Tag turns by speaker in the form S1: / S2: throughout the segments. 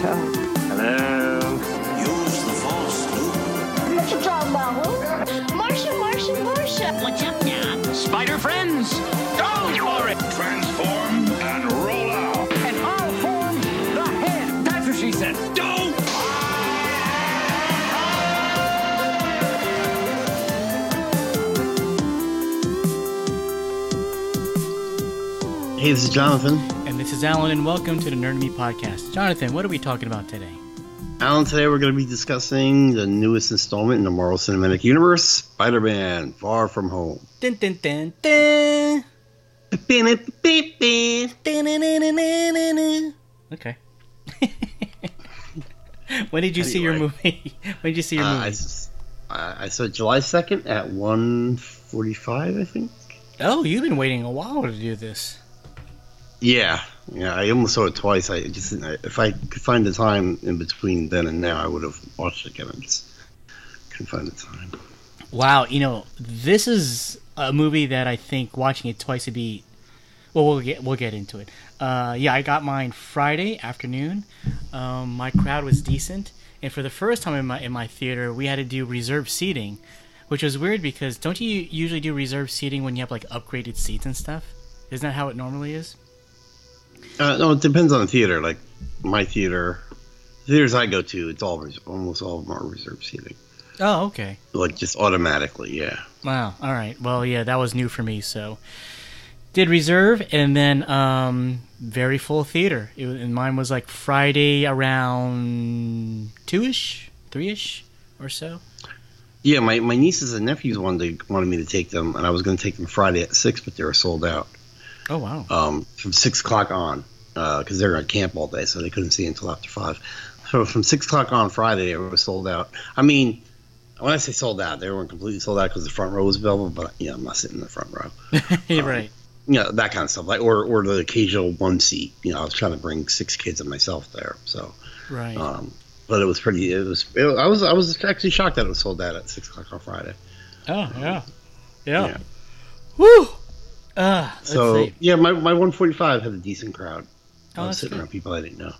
S1: tell.
S2: Hello.
S3: Use the force, Luke.
S4: Mr. John Marvel.
S5: Marcia, Marcia, Marcia. What's up now?
S2: Spider friends, go for it.
S3: Transform and roll out.
S2: And I'll form the head. That's what she said.
S3: Don't.
S6: Hey, this is Jonathan.
S7: Is Alan, and welcome to the Nerd Me podcast. Jonathan, what are we talking about today?
S6: Alan, today we're going to be discussing the newest installment in the Marvel Cinematic Universe, Spider-Man: Far From Home.
S7: Dun, dun, dun, dun. Okay. when did you see your movie? when did you see your
S6: Uh,
S7: movie?
S6: I, I- saw July 2nd at 1:45, I think.
S7: oh, you've been waiting a while to do this.
S6: Yeah, yeah. I almost saw it twice. I just if I could find the time in between then and now, I would have watched it again. I just couldn't find the time.
S7: Wow, you know, this is a movie that I think watching it twice would be. Well, we'll get we'll get into it. Uh, yeah, I got mine Friday afternoon. Um, my crowd was decent, and for the first time in my in my theater, we had to do reserved seating, which was weird because don't you usually do reserved seating when you have like upgraded seats and stuff? Isn't that how it normally is?
S6: Uh, no, it depends on the theater. Like my theater, the theaters I go to, it's all res- almost all of them are reserved seating.
S7: Oh, okay.
S6: Like just automatically, yeah.
S7: Wow. All right. Well, yeah, that was new for me. So, did reserve, and then um, very full theater. It, and mine was like Friday around two ish, three ish, or so.
S6: Yeah, my, my nieces and nephews wanted to, wanted me to take them, and I was going to take them Friday at six, but they were sold out
S7: Oh wow.
S6: um, from six o'clock on because they're at camp all day, so they couldn't see until after five. So from six o'clock on Friday, it was sold out. I mean, when I say sold out, they weren't completely sold out because the front row was available, but yeah, I'm not sitting in the front row.
S7: You're right.
S6: You know that kind of stuff, like or or the occasional one seat. You know, I was trying to bring six kids and myself there, so.
S7: Right.
S6: Um, but it was pretty. It was. It, I was. I was actually shocked that it was sold out at six o'clock on Friday.
S7: oh yeah. Yeah.
S6: Yeah.
S7: Woo. Uh,
S6: So yeah, my my one forty five had a decent crowd.
S7: Oh,
S6: I was sitting
S7: good.
S6: around people I didn't know.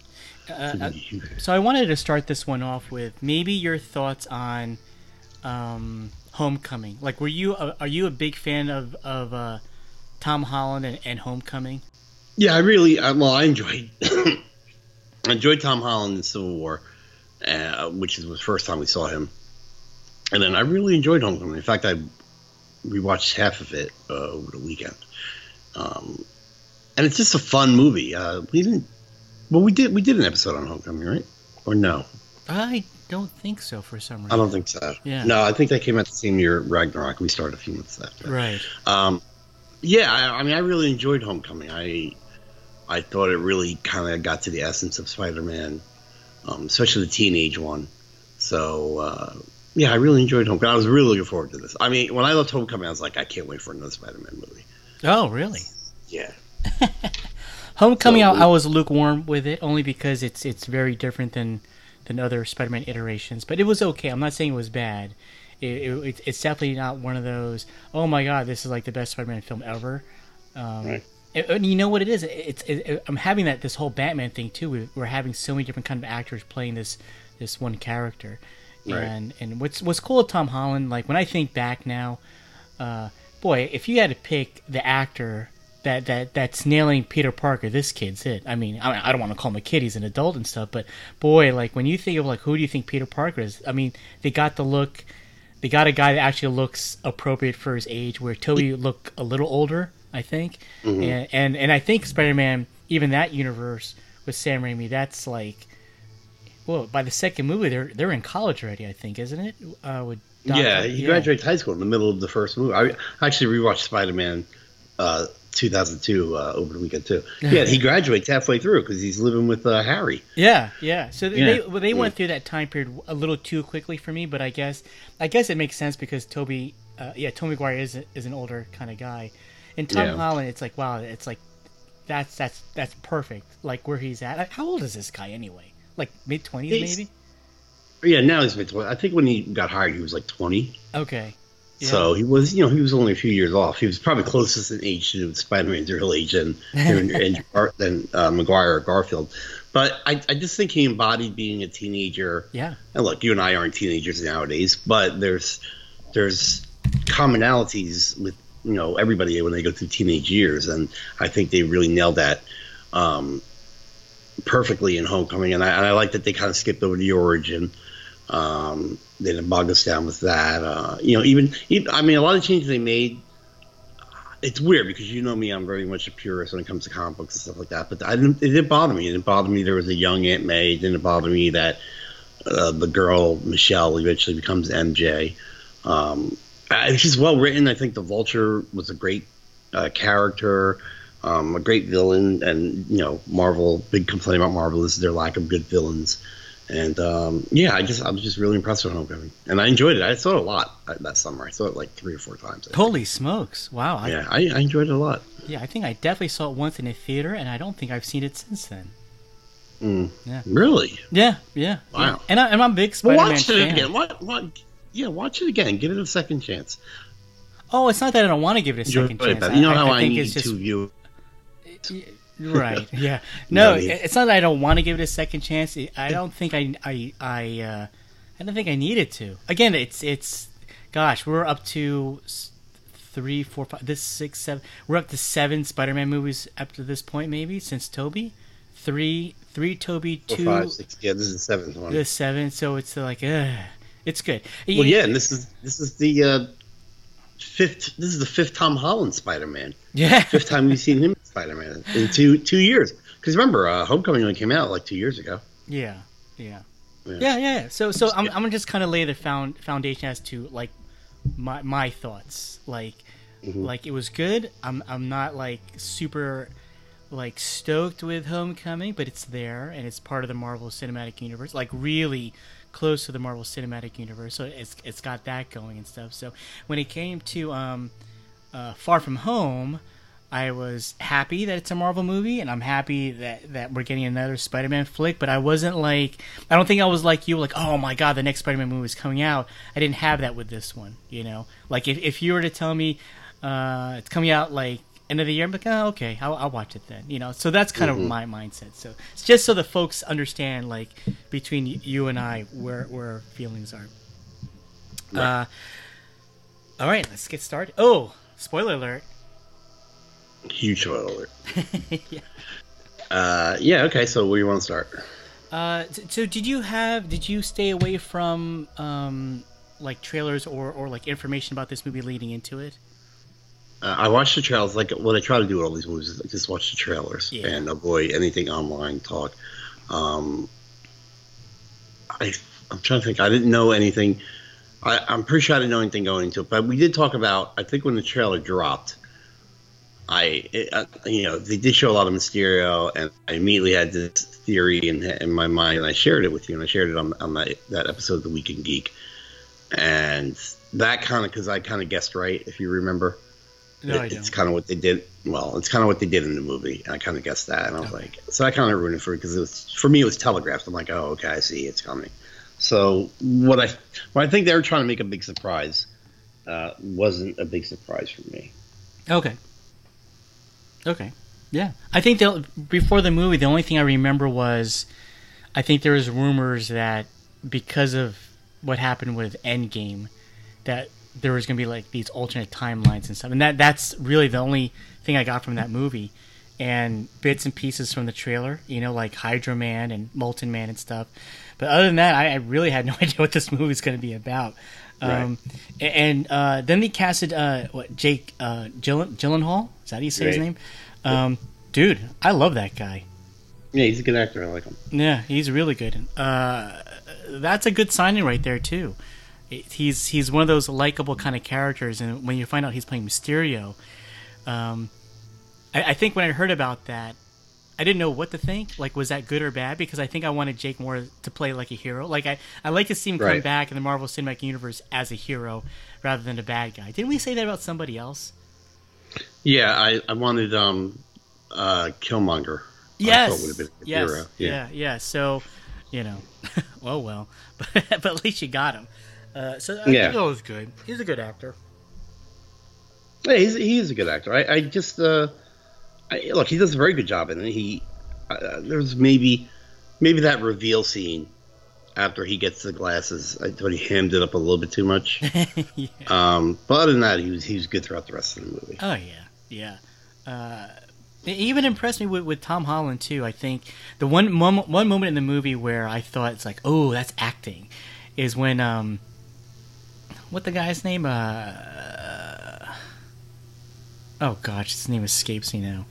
S7: Uh, uh, So I wanted to start this one off with maybe your thoughts on um, Homecoming. Like, were you a, are you a big fan of of uh, Tom Holland and, and Homecoming?
S6: yeah, I really. I, well, I enjoyed. I enjoyed Tom Holland in Civil War, uh, which is the first time we saw him, and then I really enjoyed Homecoming. In fact, I rewatched half of it uh, over the weekend, um, and it's just a fun movie. Uh, we didn't. Well, we did. We did an episode on Homecoming, right? Or no?
S7: I don't think so for some reason.
S6: I don't think so.
S7: Yeah.
S6: No, I think that came out the same year Ragnarok. We started a few months after.
S7: Right.
S6: Um, yeah, I, I mean, I really enjoyed Homecoming. I I thought it really kind of got to the essence of Spider-Man, um, especially the teenage one. So uh, yeah, I really enjoyed Homecoming. I was really looking forward to this. I mean, when I left Homecoming, I was like, I can't wait for another Spider-Man movie.
S7: Oh, really?
S6: Yeah.
S7: Homecoming,
S6: So-
S7: I, I was lukewarm with it only because it's it's very different than than other Spider-Man iterations. But it was okay. I'm not saying it was bad. It, it, it's definitely not one of those. Oh my god, this is like the best Spider-Man film ever. Um,
S6: Right.
S7: and- you know what it is? It's it, I'm having that this whole Batman thing too. We, we're having so many different kind of actors playing this this one character,
S6: Right.
S7: and and what's what's cool with Tom Holland? Like when I think back now, uh, boy, if you had to pick the actor that that that's nailing Peter Parker, this kid's it. I mean, I, I don't want to call him a kid; he's an adult and stuff. But boy, like when you think of like who do you think Peter Parker is? I mean, they got the look. They got a guy that actually looks appropriate for his age, where Tobey looked a little older, I think, and, and and I think Spider-Man, even that universe with Sam Raimi, that's like, well, by the second movie, they're they're in college already, I think, isn't it? Uh, with Doc-
S6: yeah, he graduated high school in the middle of the first movie. I actually rewatched Spider-Man uh, 2002 uh, over the weekend too. Yeah, he graduates halfway through because he's living with uh, Harry.
S7: Yeah, yeah. So they
S6: Yeah.
S7: they, well, they went through that time period a little too quickly for me, but I guess I guess it makes sense because Tobey, uh, yeah, Tobey Maguire is is an older kind of guy, and Tom
S6: Yeah.
S7: Holland, it's like wow, it's like that's that's that's perfect. Like where he's at. How old is this guy anyway? Like mid twenties maybe.
S6: Yeah, now he's mid twenties. I think when he got hired, he was like 20.
S7: Okay. Yeah.
S6: So he was, you know, he was only a few years off. He was probably closest in age to Spider-Man's real age than than, and, than uh, Maguire or Garfield. But but I, I just think he embodied being a teenager.
S7: Yeah.
S6: And look, you and I aren't teenagers nowadays, but there's there's commonalities with you know everybody when they go through teenage years, and I think they really nailed that um, perfectly in Homecoming. And I, and I like that they kind of skipped over the origin. Um, they didn't bog us down with that. Uh, you know, even, even I mean, a lot of changes they made. It's weird because you know me, I'm very much a purist when it comes to comic books and stuff like that. But I didn't, it didn't bother me. It didn't bother me there was a young Aunt May. It didn't bother me that uh, the girl Michelle eventually becomes MJ. Um, it's just well written. I think the Vulture was a great uh, character, um, a great villain, and you know Marvel. Big complaint about Marvel is their lack of good villains. And um, yeah, I just I was just really impressed with Homecoming, and I enjoyed it. I saw it a lot that summer. I saw it like three or four times. I.
S7: Holy smokes! Wow. I,
S6: Yeah, I, I enjoyed it a lot.
S7: yeah, I think I definitely saw it once in a theater, and I don't think I've seen it since then. Yeah.
S6: Really?
S7: Yeah, yeah.
S6: Wow.
S7: yeah. And, I, and I'm a big
S6: Well,
S7: Spider-Man
S6: watch it
S7: fan.
S6: again. What? What? Yeah, watch it again. Give it a second chance.
S7: Oh, it's not that I don't want to give it a second
S6: it,
S7: chance.
S6: you know how I,
S7: think
S6: need
S7: it's just
S6: to view.
S7: Right. Yeah. No,
S6: Yeah, yeah.
S7: it's not that I don't want to give it a second chance. I don't think I I I uh, I don't think I needed to. Again, it's it's gosh, we're up to three, four, five, this six, seven. We're up to seven Spider-Man movies up to this point, maybe since Tobey. Three, three Tobey,
S6: Four,
S7: two,
S6: five, six. Yeah, this is the seventh one.
S7: the seven. So it's like, uh, it's good.
S6: Well, yeah, and this is this is the uh, fifth. This is the fifth Tom Holland Spider-Man.
S7: yeah.
S6: Fifth time we've seen him Spider-Man in two two years. Because remember, uh, Homecoming only came out like two years ago.
S7: Yeah, yeah,
S6: Yeah.
S7: yeah, yeah. So, so I'm, I'm gonna just kind of lay the found foundation as to like my my thoughts. Like,
S6: Mm-hmm.
S7: like it was good. I'm I'm not like super like stoked with Homecoming, but it's there and it's part of the Marvel Cinematic Universe. Like really close to the Marvel Cinematic Universe. So it's it's got that going and stuff. So when it came to um, uh, Far From Home. I was happy that it's a Marvel movie, and I'm happy that, that we're getting another Spider-Man flick. But I wasn't like, I don't think I was like you, like, oh my god, the next Spider-Man movie is coming out. I didn't have that with this one, you know. Like if, if you were to tell me uh, it's coming out like end of the year, I'm like, oh okay, I'll, I'll watch it then, you know. So that's kind of my mindset. So it's just so the folks understand, like between you and I, where where our feelings are. Uh, all right, let's get started. Oh, spoiler alert.
S6: Huge spoiler alert.
S7: Yeah.
S6: Uh, yeah. Okay. So where you want to start?
S7: Uh, so did you have did you stay away from um like trailers or or like information about this movie leading into it?
S6: Uh, I watched the trailers. Like what I try to do with all these movies is I just watch the trailers
S7: Yeah.
S6: and avoid anything online talk. Um, I I'm trying to think. I didn't know anything. I, I'm pretty sure I didn't know anything going into it, but we did talk about. I think when the trailer dropped, I it, uh, you know they did show a lot of Mysterio, and I immediately had this theory in in my mind, and I shared it with you, and I shared it on on that that episode of the Weekend Geek, and that kind of because I kind of guessed right, if you remember.
S7: No,
S6: It- it's kind of what they did. Well, it's kind of what they did in the movie, and I kind of guessed that, and I was
S7: Okay.
S6: like, so I kind of ruined it for because it was for me it was telegraphed. I'm like, oh, okay, I see, it's coming. So what I what I think they were trying to make a big surprise uh, wasn't a big surprise for me.
S7: Okay. Okay. Yeah, I think the before the movie, the only thing I remember was, I think there was rumors that because of what happened with Endgame, that there was gonna be like these alternate timelines and stuff, and that that's really the only thing I got from that movie, and bits and pieces from the trailer, you know, like Hydro Man and Molten Man and stuff. But other than that, I, I really had no idea what this movie was going to be about. Um, And uh, then they casted uh, what Jake uh, Gyllen- Gyllenhaal. Is that how you say his name? Um, dude, I love that guy.
S6: Yeah, he's a good actor. I like him.
S7: Yeah, he's really good. Uh, that's a good signing right there too. It- He's he's one of those likable kind of characters, and when you find out he's playing Mysterio, um, I, I think when I heard about that, I didn't know what to think. Like, was that good or bad? Because I think I wanted Jake more to play like a hero. Like, I I like to see him come
S6: Right.
S7: back in the Marvel Cinematic Universe as a hero rather than a bad guy. Didn't we say that about somebody else?
S6: Yeah, I, I wanted um uh Killmonger.
S7: Yes.
S6: thought would have been a
S7: yes.
S6: hero.
S7: Yeah. yeah. So, you know, well, well, but, but at least you got him. Uh, so I
S6: Yeah.
S7: think it was good. He's a good actor.
S6: Yeah, he's he's a good actor. I, I just uh, I, look, he does a very good job, and he uh, there's maybe maybe that reveal scene after he gets the glasses. I thought he hammed it up a little bit too much.
S7: yeah.
S6: Um, but other than that, he was he was good throughout the rest of the movie.
S7: Oh yeah, yeah. Uh, it even impressed me with, with Tom Holland too. I think the one mom- one moment in the movie where I thought it's like, oh, that's acting, is when um, what the guy's name? Uh, oh gosh, his name escapes me now.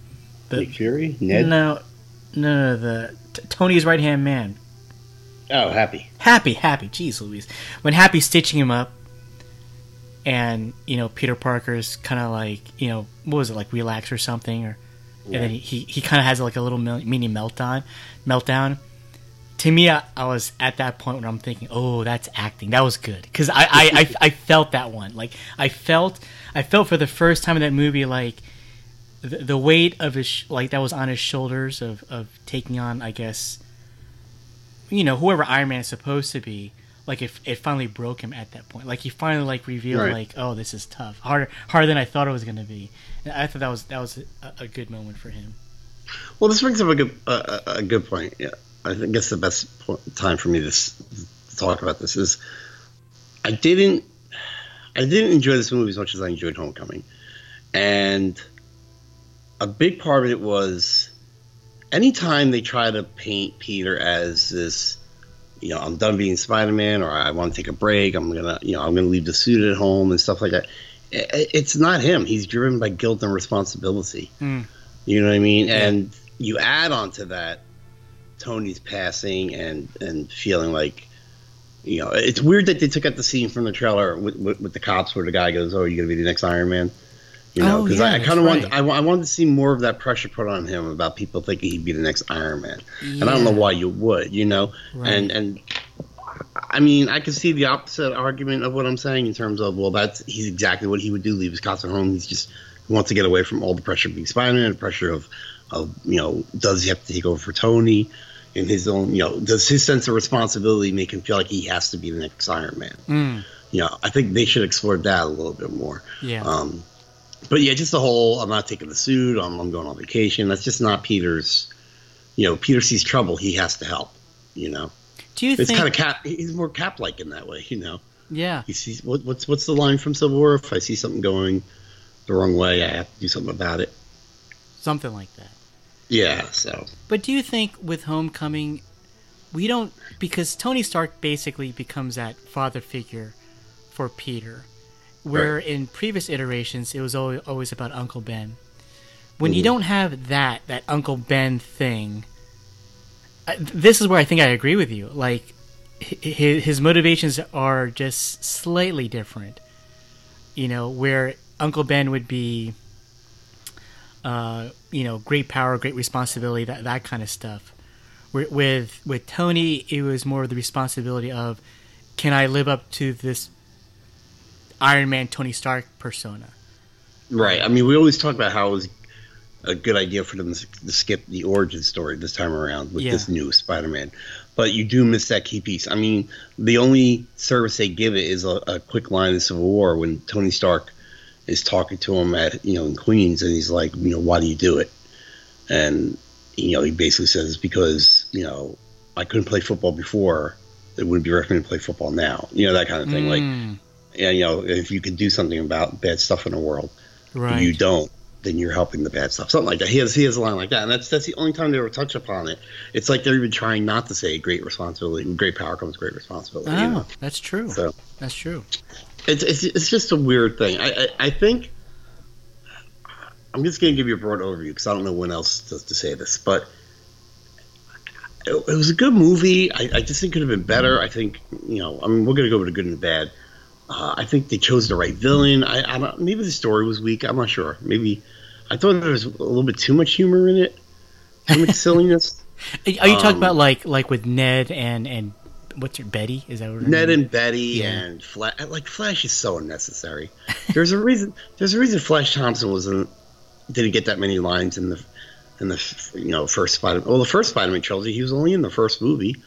S7: The,
S6: Nick Fury, Ned.
S7: No, no, no, the t- Tony's right hand man.
S6: Oh, happy.
S7: Happy, happy. Jeez Louise. When Happy's stitching him up, and, you know, Peter Parker's kind of like, you know, what was it, like relax or something? or And then he, he, he kind of has like a little mini meltdown. meltdown. To me, I, I was at that point when I'm thinking, oh, that's acting. That was good. Because I, I, I, I felt that one. Like, I felt, I felt for the first time in that movie, like, the, the weight of his, sh- like, that was on his shoulders of, of taking on, I guess, you know whoever Iron Man is supposed to be, like if it finally broke him at that point, like he finally like revealed
S6: Right.
S7: like oh this is tough, harder harder than I thought it was gonna be. And I thought that was that was a, a good moment for him.
S6: Well, this brings up a good a, a good point. Yeah, I think it's the best point, time for me to, to talk about this is I didn't I didn't enjoy this movie as much as I enjoyed Homecoming, and a big part of it was anytime they try to paint Peter as this. You know, I'm done being Spider-Man, or I want to take a break. I'm gonna, you know, I'm gonna leave the suit at home and stuff like that. I- I- It's not him. He's driven by guilt and responsibility.
S7: Hmm.
S6: You know what I mean? And you add on to that Tony's passing and and feeling like you know it's weird that they took out the scene from the trailer with, with, with the cops where the guy goes, "Oh, you're gonna be the next Iron Man." You know,
S7: Oh,
S6: because
S7: yeah,
S6: I, I kind of
S7: right.
S6: wanted I, I wanted to see more of that pressure put on him about people thinking he'd be the next Iron Man, and I don't know why you would, you know,
S7: Right.
S6: and and. I mean, I can see the opposite argument of what I'm saying in terms of, well, that's he's exactly what he would do. Leave his at home. He's just he wants to get away from all the pressure of being Spider-Man, the pressure of, of you know, does he have to take over for Tony, and his own, you know, does his sense of responsibility make him feel like he has to be the next Iron Man?
S7: Mm,
S6: You know, I think they should explore that a little bit more.
S7: yeah,
S6: Um, but yeah, just the whole I'm not taking the suit. I'm, I'm going on vacation. That's just not Peter's. You know, Peter sees trouble. He has to help. You know,
S7: do you
S6: it's
S7: think?
S6: kind of cap. He's more cap like in that way. You know,
S7: yeah,
S6: he sees what, what's what's the line from Civil War? If I see something going the wrong way, I have to do something about it.
S7: something like that.
S6: Yeah. So
S7: But do you think with Homecoming, we don't because Tony Stark basically becomes that father figure for Peter, where
S6: Right.
S7: in previous iterations it was always, always about Uncle Ben. When you
S6: Mhm.
S7: don't have that that Uncle Ben thing, I, this is where I think I agree with you. Like his, his motivations are just slightly different. You know, where Uncle Ben would be uh, you know, great power, great responsibility, that that kind of stuff. With with, with Tony, it was more of the responsibility of, can I live up to this Iron Man Tony Stark persona?
S6: right. I mean, we always talk about how it was a good idea for them to skip the origin story this time around with
S7: Yeah.
S6: this new Spider-Man. But you do miss that key piece. I mean, the only service they give it is a, a quick line in Civil War when Tony Stark is talking to him at you know in Queens, and he's like, you know, why do you do it? And you know, he basically says because you know I couldn't play football before, it wouldn't be recommended to play football now. You know that kind of thing. Like,
S7: Mm,
S6: and you know, if you could do something about bad stuff in the world,
S7: right.
S6: you don't, then you're helping the bad stuff. Something like that. He has he has a line like that, and that's that's the only time they ever touch upon it. It's like they're even trying not to say great responsibility. Great power comes great responsibility. you
S7: Oh,
S6: know?
S7: that's true.
S6: So
S7: That's true.
S6: it's, it's it's just a weird thing. I I, I think I'm just gonna give you a broad overview because I don't know when else to, to say this, but. It, it was a good movie. I, I just think it could have been better. I think you know. I mean, we're gonna go with the good and the bad. Uh, I think they chose the right villain. I, I don't. Maybe the story was weak. I'm not sure. Maybe I thought there was a little bit too much humor in it. Too much silliness.
S7: Are you talking
S6: Um,
S7: about like like with Ned and and what's your Betty? Is that what
S6: Ned and Betty
S7: Yeah.
S6: and Flash. Like Flash is so unnecessary. There's a reason. There's a reason Flash Thompson wasn't didn't get that many lines in the in the you know first Spider. Well, the first Spider-Man trilogy, he was only in the first movie.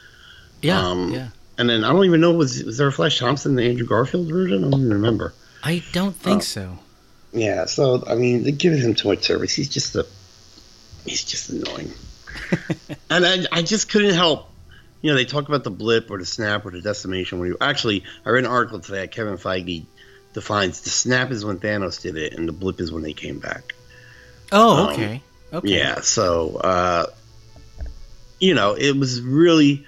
S7: Yeah,
S6: um,
S7: yeah.
S6: And then I don't even know was was there a Flash Thompson the Andrew Garfield version? I don't even remember.
S7: I don't think
S6: Oh.
S7: so.
S6: Yeah, so I mean, they give him too much service. He's just a, he's just annoying. and I, I just couldn't help you know, they talk about the blip or the snap or the decimation. Where you actually, I read an article today that Kevin Feige defines the snap is when Thanos did it, and the blip is when they came back.
S7: Oh,
S6: Um,
S7: okay. Okay.
S6: Yeah, so uh, you know, it was really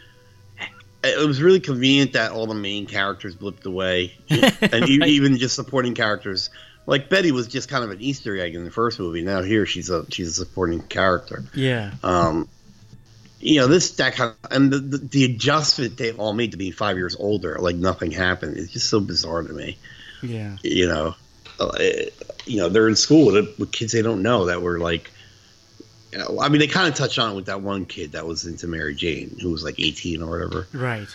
S6: it was really convenient that all the main characters blipped away, and e-
S7: Right.
S6: even just supporting characters. Like Betty was just kind of an Easter egg in the first movie. Now here she's a she's a supporting character.
S7: Yeah.
S6: Um, you know this that kind of and the, the, the adjustment they all made to being five years older, like nothing happened. It's just so bizarre to me
S7: Yeah.
S6: you know, uh, you know, they're in school with, with kids they don't know that were like, I mean, they kind of touched on it with that one kid that was into Mary Jane who was like 18 or whatever.
S7: Right.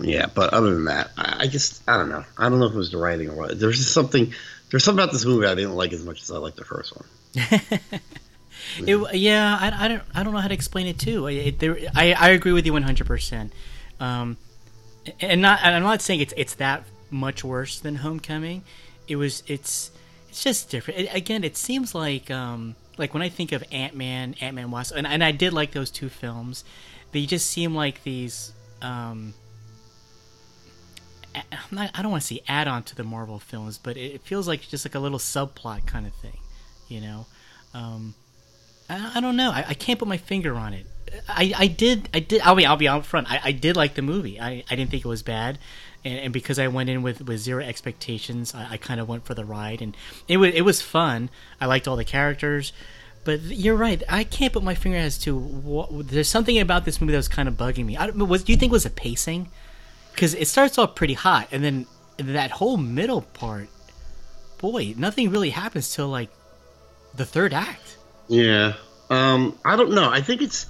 S6: Yeah, but other than that, I, I just, I don't know. I don't know if it was the writing or what. There's just something, there's something about this movie I didn't like as much as I liked the first one.
S7: It, yeah, I, I don't I don't know how to explain it too. It, there, I I agree with you one hundred percent. Um, and not and I'm not saying it's it's that much worse than Homecoming. It was it's it's just different. It, again, it seems like um like when I think of Ant Man, Ant Man Wasp, and, and I did like those two films. They just seem like these. Um, not, I don't want to say add on to the Marvel films, but it, it feels like just like a little subplot kind of thing, you know. Um, I, I don't know. I, I can't put my finger on it. I, I did I did I'll be I'll be out front. I, I did like the movie. I, I didn't think it was bad, and, and because I went in with, with zero expectations, I, I kind of went for the ride, and it was it was fun. I liked all the characters, but you're right. I can't put my finger as to what. There's something about this movie that was kind of bugging me. I don't, was do you think was a pacing? Because it starts off pretty hot, and then that whole middle part, boy, nothing really happens till like the third act.
S6: Yeah. Um, I don't know. I think it's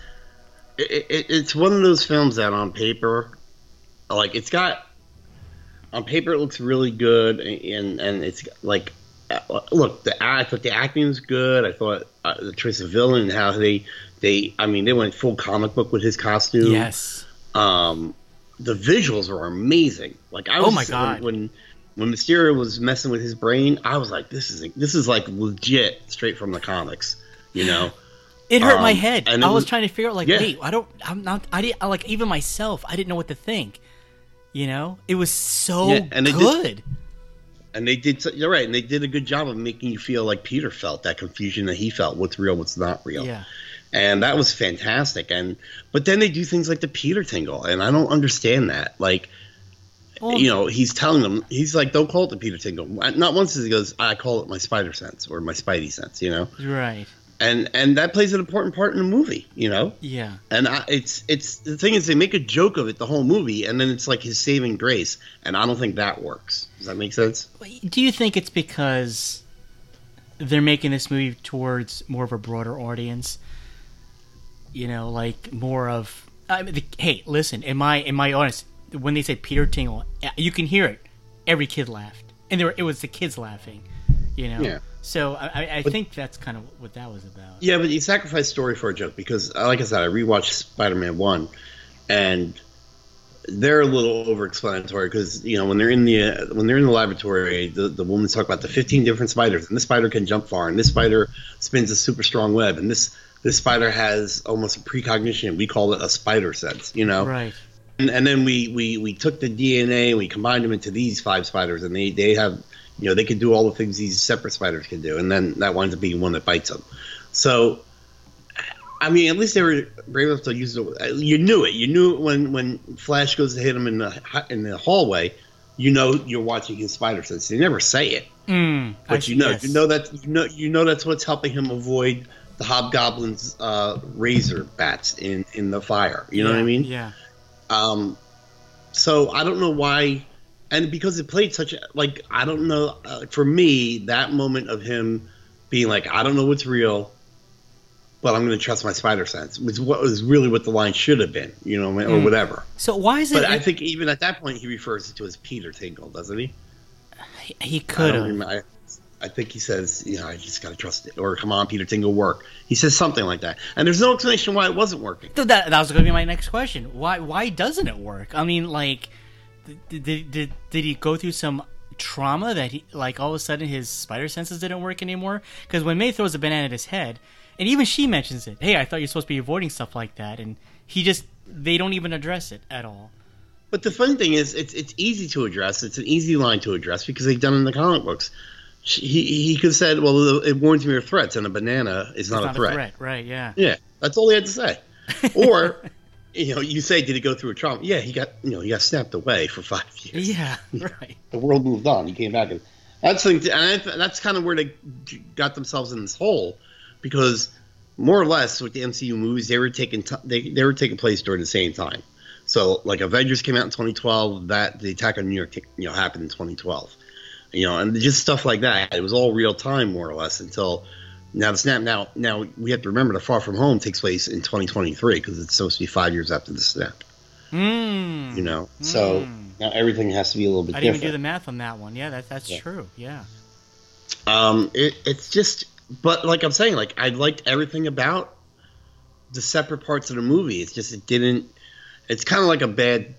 S6: it, it, it's one of those films that on paper, like it's got on paper it looks really good, and and it's like uh, look the I thought the acting was good. I thought uh, the choice of villain and how they they I mean they went full comic book with his costume.
S7: Yes.
S6: Um, the visuals were amazing. Like I was Oh
S7: my God.
S6: when. when when Mysterio was messing with his brain, I was like, "This is this is like legit, straight from the comics," you know.
S7: It hurt my
S6: Um,
S7: head.
S6: and
S7: I was
S6: was-
S7: trying to figure out, like,
S6: Yeah.
S7: wait, I don't, I'm not, I didn't, I, like, even myself, I didn't know what to think. You know, it was so
S6: Yeah, and they did-
S7: good.
S6: And they did. You're right, and they did a good job of making you feel like Peter felt that confusion that he felt. What's real? What's not real?
S7: Yeah.
S6: And that was fantastic. And but then they do things like the Peter tingle, and I don't understand that. Like,
S7: Well,
S6: you know, he's telling them, he's like, "Don't call it the Peter tingle." Not once does he goes, "I call it my spider sense or my Spidey sense," you know.
S7: right.
S6: And and that plays an important part in the movie, you know.
S7: Yeah.
S6: And I, it's it's the thing is they make a joke of it the whole movie, and then it's like his saving grace, and I don't think that works. Does that make sense?
S7: Do you think it's because they're making this movie towards more of a broader audience? You know, like more of. I mean, the, hey, listen. In my in my honest, when they said Peter Tingle, you can hear it. Every kid laughed, and there were, it was the kids laughing. You know.
S6: Yeah.
S7: So I, I- I think that's kind of what that was about.
S6: Yeah, but you sacrifice story for a joke because, uh, like I said, I rewatched Spider-Man One, and they're a little over-explanatory because you know when they're in the uh, when they're in the laboratory, the the woman's talk about the fifteen different spiders, and this spider can jump far, and this spider spins a super strong web, and this this spider has almost a precognition. We call it a spider sense, you know.
S7: Right.
S6: And, and then we, we, we took the DNA and we combined them into these five spiders, and they, they have, you know, they can do all the things these separate spiders can do, and then that winds up being one that bites them. So, I mean, at least they were brave enough to use it. You knew it. You knew it when, when Flash goes to hit him in the in the hallway. You know you're watching his spider sense. They never say it,
S7: Mm,
S6: but
S7: see,
S6: you know
S7: yes.
S6: you know that you know you know that's what's helping him avoid the hobgoblin's uh, razor bats in in the fire. You know what I mean?
S7: Yeah.
S6: Um, so I don't know why, and because it played such like I don't know. Uh, for me, that moment of him being like, I don't know what's real, but I'm going to trust my spider sense was what was really what the line should have been, you know, or
S7: Mm.
S6: whatever.
S7: So why is it?
S6: But I think even at that point, he refers to as Peter Tingle, doesn't he?
S7: he could have.
S6: I, I think he says, you know, I just got to trust it, or come on, Peter Tingle, work. He says something like that, and there's no explanation why it wasn't working.
S7: Th- That, that was going to be my next question. Why why doesn't it work? I mean, like, did, did, did, did he go through some trauma that he like all of a sudden his spider senses didn't work anymore? Because when May throws a banana at his head, and even she mentions it. Hey, I thought you're supposed to be avoiding stuff like that, and he just they don't even address it at all.
S6: But the funny thing is, it's it's easy to address. It's an easy line to address because they've done it in the comic books. She- He he could have said, "Well, it warns me of threats," and a banana is not,
S7: It's
S6: a, threat.
S7: right? Yeah.
S6: Yeah, that's all he had to say. Or, you know, you say, "Did he go through a trauma?" Yeah, he got you know he got snapped away for five years.
S7: Yeah, right.
S6: the world moved on. He came back, and that's the thing, and that's kind of where they got themselves in this hole, because more or less with the MCU movies, they were taking t- they they were taking place during the same time. So like Avengers came out in 2012, that the attack on New York you know happened in 2012, you know, and just stuff like that. It was all real time more or less until. Now the snap. Now, now we have to remember the Far From Home takes place in 2023 because it's supposed to be five years after the snap.
S7: Mm.
S6: You know, so now everything has to be a little bit different.
S7: I didn't
S6: different.
S7: even do the math on that one. Yeah, that, that's
S6: Yeah.
S7: true. Yeah.
S6: Um, it, it's just, but like I'm saying, like I liked everything about the separate parts of the movie. It's just it didn't. It's kind of like a bad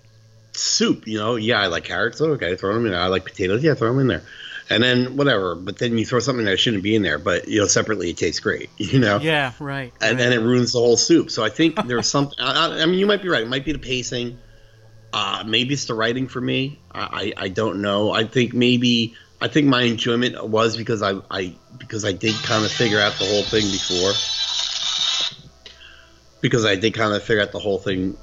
S6: soup, you know. Yeah, I like carrots. Oh, okay, throw them in. there. I like potatoes. Yeah, throw them in there. And then whatever. But then you throw something that shouldn't be in there. But you know, separately it tastes great. You know.
S7: Yeah, right.
S6: And
S7: right.
S6: then it ruins the whole soup. So I think there's something. I, I- mean, you might be right. It might be the pacing. Uh, maybe it's the writing for me. I, I, I don't know. I think maybe I think my enjoyment was because I, I because I did kind of figure out the whole thing before. Because I did kind of figure out the whole thing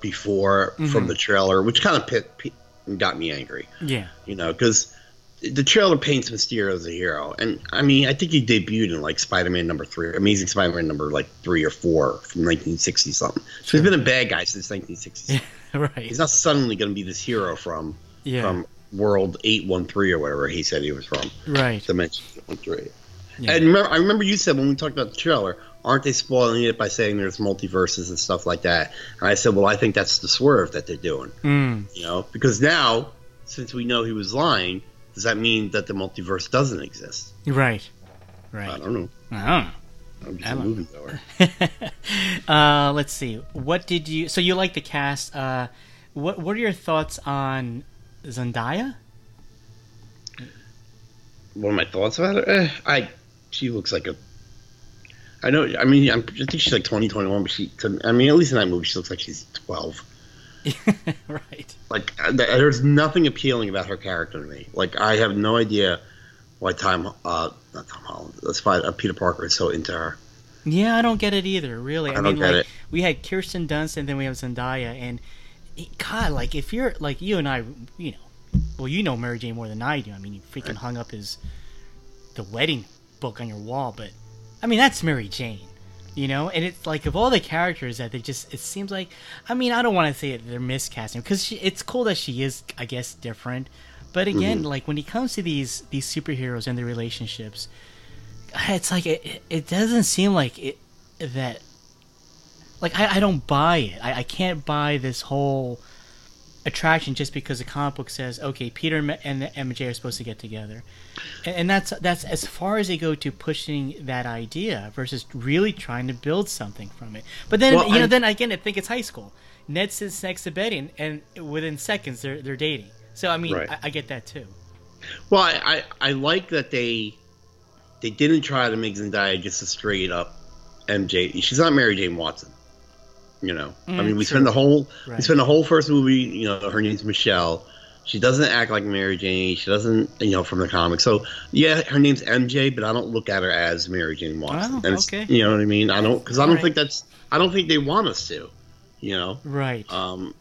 S6: before from the trailer, which kind of pit, pit, got me angry
S7: yeah.
S6: you know, because the trailer paints Mysterio as a hero, and I mean, I think he debuted in like Spider-Man number three, Amazing Spider-Man number like three or four from 1960 something. So he's been a bad guy since 1960.
S7: right.
S6: He's not suddenly going to be this hero from
S7: yeah.
S6: from World 813 or whatever he said he was from.
S7: right.
S6: Dimension 813.
S7: Yeah.
S6: And remember, I remember you said when we talked about the trailer, aren't they spoiling it by saying there's multiverses and stuff like that? And I said, well, I think that's the swerve that they're doing.
S7: Mm.
S6: You know, because now, since we know he was lying, does that mean that the multiverse doesn't exist?
S7: Right. Right.
S6: I don't know.
S7: I
S6: I'm just a
S7: don't
S6: movie goer.
S7: don't know. uh, let's see. What did you? So you like the cast? Uh, what What are your thoughts on Zendaya?
S6: What are my thoughts about her? Eh, I she looks like a. I know. I mean, I'm, I think she's like 20, 21, but she. to- I mean, at least in that movie, she looks like she's 12.
S7: right.
S6: Like, th- there's nothing appealing about her character to me. Like, I have no idea why Tom, uh, not Tom Holland, that's why uh, Peter Parker is so into her.
S7: Yeah, I don't get it either. Really, I,
S6: I don't
S7: mean,
S6: get
S7: like
S6: it.
S7: we had Kirsten Dunst, and then we have Zendaya, and God, like if you're like you and I, you know, well, you know Mary Jane more than I do. I mean, you freaking hung up his the wedding book on your wall, but I mean that's Mary Jane, you know. And it's like of all the characters that they just, it seems like, I mean, I don't want to say it, they're miscasting because it's cool that she is, I guess, different. But again,
S6: Mm-hmm.
S7: like when it comes to these these superheroes and their relationships, it's like it, it- it doesn't seem like it that like I, I don't buy it I, I can't buy this whole attraction just because the comic book says okay peter and mj are supposed to get together and, and that's that's as far as they go to pushing that idea versus really trying to build something from it but then
S6: Well,
S7: you know
S6: I-
S7: then again i think it's high school ned sits next to betty and, and within seconds they're they're dating so i mean
S6: Right.
S7: I, I get that too
S6: Well, I, I, I like that they they didn't try to make Zendaya just a straight up MJ. She's not Mary Jane Watson. You know, I
S7: Mm,
S6: mean, we
S7: true.
S6: spend the whole we spend the whole first movie. You know, her name's Michelle. She doesn't act like Mary Jane. She doesn't, you know, from the comics. So yeah, her name's MJ, but I don't look at her as Mary Jane Watson.
S7: Oh,
S6: And
S7: okay.
S6: You know what I mean? I don't because I don't
S7: Right.
S6: think that's I don't think they want us to. You know,
S7: right
S6: um,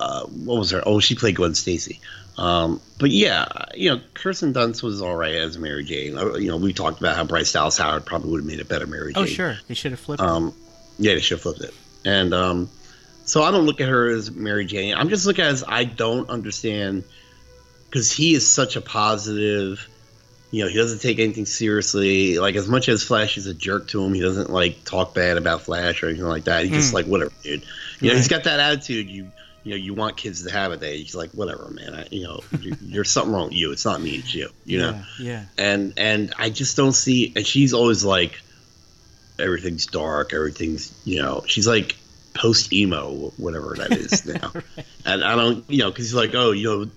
S6: uh, what was her? Oh, she played Gwen Stacy. Um, but yeah, you know, Kirsten Dunst was all right as Mary Jane. Uh, You know, we talked about how Bryce Dallas Howard probably would have made a better Mary Jane.
S7: oh sure they should have flipped.
S6: Um, yeah, they should have flipped it. And um, so I don't look at her as Mary Jane. I'm just looking at as I don't understand because he is such a positive. You know, he doesn't take anything seriously. Like as much as Flash is a jerk to him, he doesn't like talk bad about Flash or anything like that. He's just
S7: Mm.
S6: like whatever, dude. You know, he's got that attitude. You you know, you want kids to have it. That he's like whatever, man. I, you know, there's something wrong with you. It's not me. It's you. You know
S7: yeah yeah
S6: and and I just don't see. And she's always like, everything's dark, everything's you know. She's like post emo, whatever that is now. And I don't, you know, because he's like, oh, you know,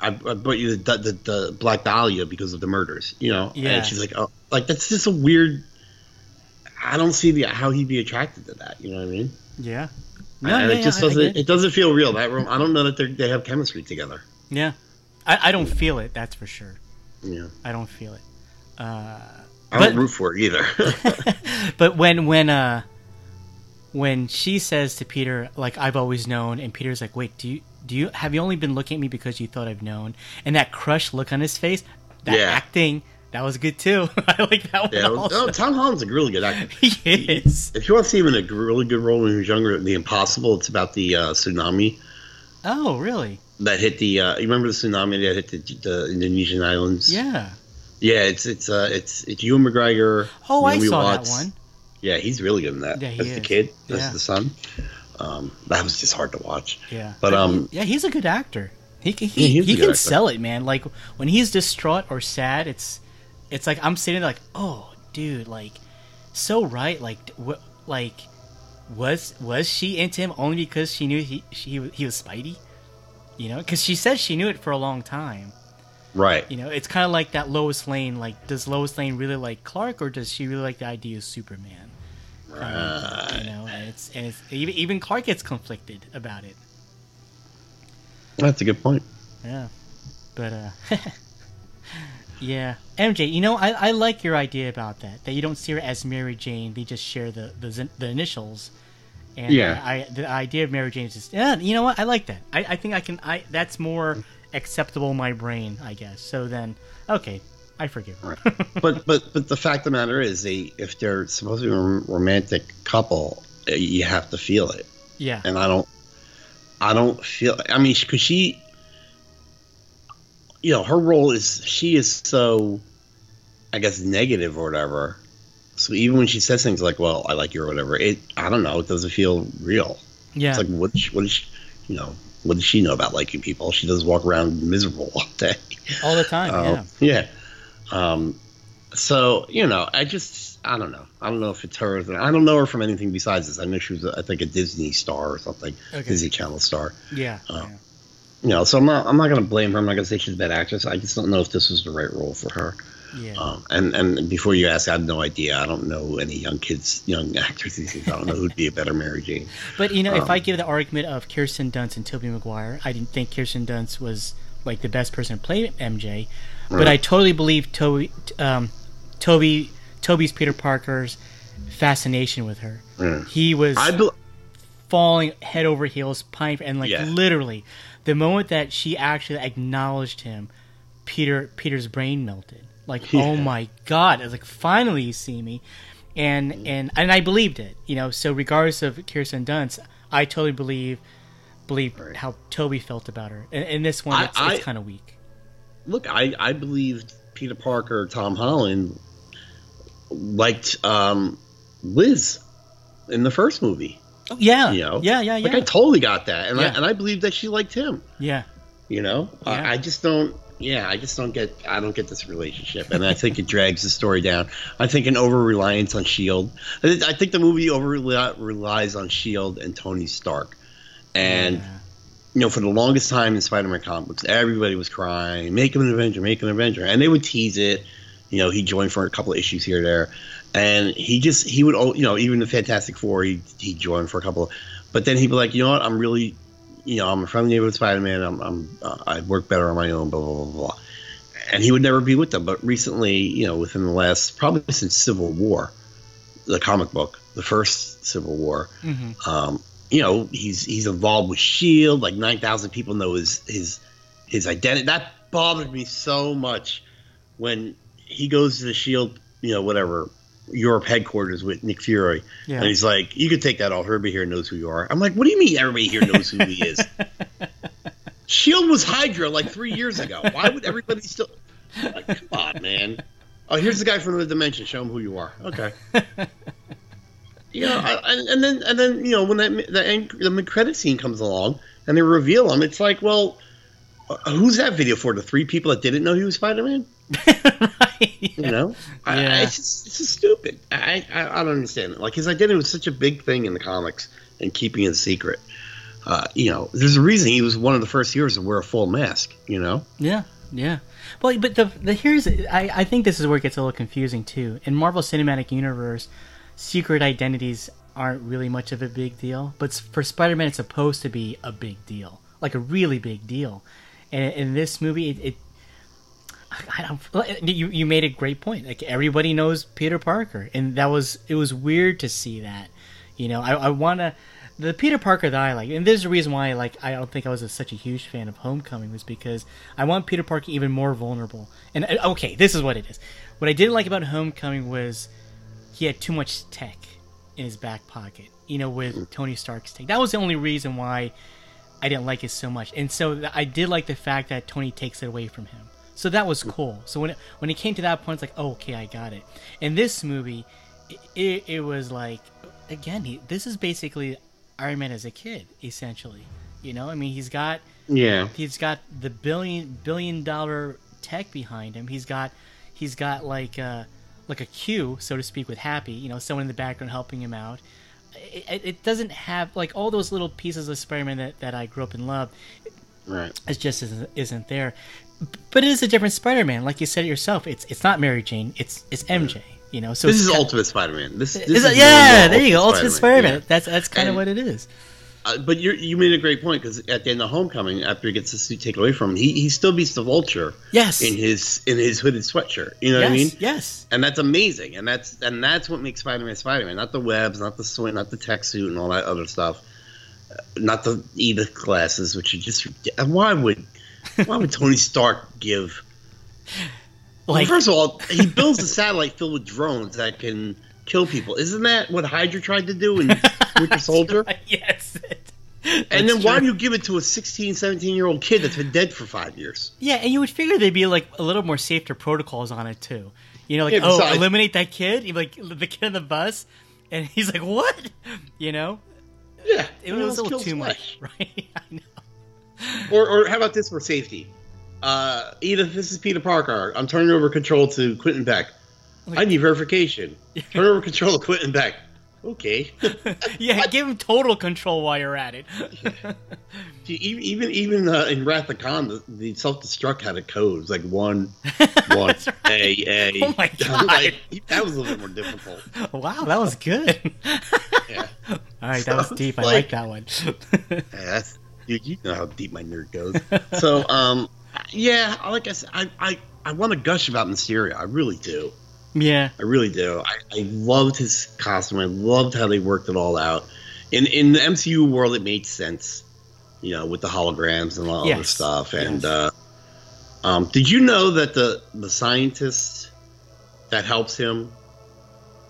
S6: I, I brought you the, the the Black Dahlia because of the murders, you know.
S7: Yeah.
S6: And she's like, oh, like that's just a weird. I don't see the how he'd be attracted to that. You know what I mean?
S7: Yeah.
S6: and
S7: yeah,
S6: it just
S7: I
S6: doesn't.
S7: it.
S6: doesn't feel real. That room. I don't know that they they have chemistry together.
S7: Yeah. I, I don't feel it. That's for sure.
S6: Yeah.
S7: I don't feel it. Uh,
S6: I
S7: But-
S6: don't root for it either.
S7: but when when uh when she says to Peter like I've always known and Peter's like wait do you do you have you only been looking at me because you thought I've known and that crushed look on his face that
S6: Yeah.
S7: acting that was good too I like that one
S6: yeah. no, Tom Holland's a really good actor.
S7: he is
S6: If you want to see him in a really good role when he was younger, The Impossible. It's about the uh, tsunami
S7: oh really
S6: that hit the. Uh, you remember the tsunami that hit the, the Indonesian islands?
S7: yeah
S6: Yeah, it's it's uh, it's it's Ewan McGregor.
S7: oh I
S6: Naomi
S7: saw
S6: Watts.
S7: that one
S6: Yeah, he's really good in that.
S7: Yeah, he
S6: That's the kid. That's
S7: Yeah.
S6: the son. Um, that was just hard to watch.
S7: yeah
S6: But, um,
S7: yeah he's a good actor he can he,
S6: a
S7: he can
S6: actor.
S7: sell it man like when he's distraught or sad it's it's like I'm sitting there like oh dude like so right like what like was was she into him only because she knew he she he was Spidey you know because she said she knew it for a long time
S6: Right.
S7: you know it's kind of like that Lois Lane like does Lois Lane really like Clark or does she really like the idea of Superman
S6: Right.
S7: you know and it's and it's even even Clark gets conflicted about it
S6: That's a good point.
S7: Yeah, but uh, yeah, MJ. You know, I, I like your idea about that. That you don't see her as Mary Jane; they just share the the, the initials. And
S6: Yeah.
S7: I, I the idea of Mary Jane is just yeah. You know what? I like that. I, I think I can. I that's more acceptable my brain, I guess. So then, okay, I forgive her.
S6: but but but the fact of the matter is, they if they're supposed to be a romantic couple, uh, you have to feel it,
S7: yeah,
S6: and I don't. I don't feel. I mean, because she, you know, her role is she is so, I guess, negative or whatever. So even when she says things like, "Well, I like you" or whatever, it I don't know. It doesn't feel real.
S7: yeah,
S6: It's like what? Does she, what she, you know? What does she know about liking people? She does walk around miserable all day.
S7: all the time.
S6: Uh,
S7: yeah,
S6: yeah. Um, so you know, I just I don't know. I don't know if it's her. I don't know her from anything besides this. I know she was, I think, a Disney star or something,
S7: Okay.
S6: Disney Channel star.
S7: yeah,
S6: Oh.
S7: yeah.
S6: You know, so I'm not. I'm not going to blame her. I'm not going to say she's a bad actress. I just don't know if this was the right role for her.
S7: Yeah.
S6: Um, and and before you ask, I have no idea. I don't know any young kids, young actors these days. I don't know who'd be a better Mary Jane.
S7: But you know, if
S6: Um,
S7: I give the argument of Kirsten Dunst and Tobey Maguire, I didn't think Kirsten Dunst was like the best person to play MJ, but
S6: Right.
S7: I totally believe Tobey, um, Tobey, Tobey's Peter Parker's fascination with her.
S6: Yeah.
S7: He was
S6: I bel
S7: falling head over heels, pine, and like
S6: Yeah.
S7: literally, the moment that she actually acknowledged him, Peter Peter's brain melted. Like,
S6: Yeah.
S7: oh my god! I was like, finally, you see me, and and and I believed it. You know, so regardless of Kirsten Dunst, I totally believe believe how Tobey felt about her. And, and this one, it's, it's kind of weak.
S6: look, I I believed Peter Parker, Tom Holland liked um, Liz in the first movie.
S7: Oh, yeah,
S6: You know,
S7: yeah, yeah, yeah,
S6: Like I totally got that, and
S7: Yeah.
S6: I and I believe that she liked him.
S7: yeah.
S6: You know,
S7: Yeah.
S6: I, I just don't. Yeah, I just don't get. I don't get this relationship, and I think it drags the story down. I think an over reliance on Shield. I thi- I think the movie over relies on Shield and Tony Stark, and
S7: Yeah.
S6: you know, for the longest time in Spider-Man comic books, everybody was crying, "Make him an Avenger, make him an Avenger," and they would tease it. You know, he joined for a couple of issues here or there, and he just he would, you know, even the Fantastic Four, he he joined for a couple, of, but then he'd be like, you know what, I'm really, you know, I'm a friendly neighborhood of Spider-Man. I'm, I'm uh, I work better on my own, blah blah blah blah. And he would never be with them. But recently, you know, within the last probably since Civil War, the comic book, the first Civil War,
S7: Mhm.
S6: um, you know, he's he's involved with Shield. Like nine thousand people know his his his identity. That bothered me so much when he goes to the Shield. You know, whatever Europe headquarters with Nick Fury,
S7: Yeah.
S6: and he's like, "You could take that off. Everybody here knows who you are." I'm like, "What do you mean everybody here knows who he is?" Shield was Hydra like three years ago. Why would everybody still? Like, come on, man. Oh, here's the guy from the dimension. Show him who you are. Okay. yeah, I, and, and then and then you know when that the end, the mid credit scene comes along and they reveal him, it's like, well, uh, who's that video for? The three people that didn't know he was Spider Man.
S7: Right.
S6: You know, I, I,
S7: Yeah.
S6: it's just it's just stupid. I, I I don't understand it. Like his identity was such a big thing in the comics and keeping it secret. uh, you know, there's a reason he was one of the first heroes to wear a full mask. You know,
S7: Yeah, yeah. Well, but the the here's I I think this is where it gets a little confusing too. In Marvel Cinematic Universe, secret identities aren't really much of a big deal, but for Spider-Man, it's supposed to be a big deal, like a really big deal. And in this movie, it. it I don't. You you made a great point. Like everybody knows Peter Parker, and that was it was weird to see that. You know, I, I want to the Peter Parker that I like, and there's a reason why like I don't think I was a, such a huge fan of Homecoming was because I want Peter Parker even more vulnerable. And uh, okay, this is what it is. What I didn't like about Homecoming was he had too much tech in his back pocket. You know, with Tony Stark's tech. That was the only reason why I didn't like it so much. And so I did like the fact that Tony takes it away from him. So that was cool. So when it, when it came to that point, it's like, oh, okay, I got it. In this movie, it, it, was like, again, he, this is basically Iron Man as a kid, essentially. You know, I mean, he's got
S6: yeah,
S7: he's got the billion billion dollar tech behind him. He's got he's got like a like a Q, so to speak, with Happy. You know, someone in the background helping him out. It, it, it doesn't have like all those little pieces of Spider-Man that, that I grew up and loved.
S6: right.
S7: It just isn't, isn't there. But it is a different Spider-Man, like you said it yourself. It's it's not Mary Jane. It's it's MJ. You know, so
S6: This is Ultimate Spider-Man. This, this
S7: is
S6: is
S7: yeah, there you go, Ultimate Spider-Man.
S6: Yeah.
S7: That's that's kind of what it is.
S6: Uh, but you you made a great point because at the end of Homecoming, after he gets the suit taken away from him, he, he still beats the Vulture
S7: Yes.
S6: in his in his hooded sweatshirt. You know
S7: yes,
S6: what I mean?
S7: yes.
S6: And that's amazing. And that's and that's what makes Spider-Man Spider-Man. Not the webs, not the swing, not the tech suit, and all that other stuff. Uh, Not the Edith glasses, which are just and why would why would Tony Stark give? Well,
S7: Like
S6: first of all, he builds a satellite filled with drones that can kill people. Isn't that what Hydra tried to do in Winter Soldier?
S7: yes.
S6: And then
S7: That's
S6: why
S7: true.
S6: do you give it to a 16, 17 year old kid that's been dead for five years?
S7: Yeah, and you would figure there'd be like a little more safer protocols on it too. You know, like
S6: Yeah,
S7: oh,
S6: besides-
S7: eliminate that kid. You like the kid on the bus, and he's like, "What?" You know,
S6: Yeah,
S7: it was a little too much, right? I know.
S6: Or, or how about this for safety? Uh, Edith, this is Peter Parker. I'm turning over control to Quentin Beck. I need verification. Turn over control to Quentin Beck. Okay.
S7: Yeah, give him total control while you're at it.
S6: Even even uh, in Wrath of Khan, the, the self destruct had a code. It was like one, one,
S7: right.
S6: A, A.
S7: Oh my God.
S6: like, that was a little bit more difficult.
S7: wow, that was good.
S6: Yeah.
S7: All right, that was deep. I
S6: like-
S7: like that one.
S6: Yeah, that's you, you know how deep my nerd goes. So, um, yeah, like I said, I I, I want to gush about Mysterio. I really do.
S7: yeah,
S6: I really do. I, I loved his costume. I loved how they worked it all out. In in the MCU world, it made sense. You know, with the holograms and all other
S7: Yes.
S6: stuff. And
S7: Yes.
S6: uh, um, did you know that the the scientist that helps him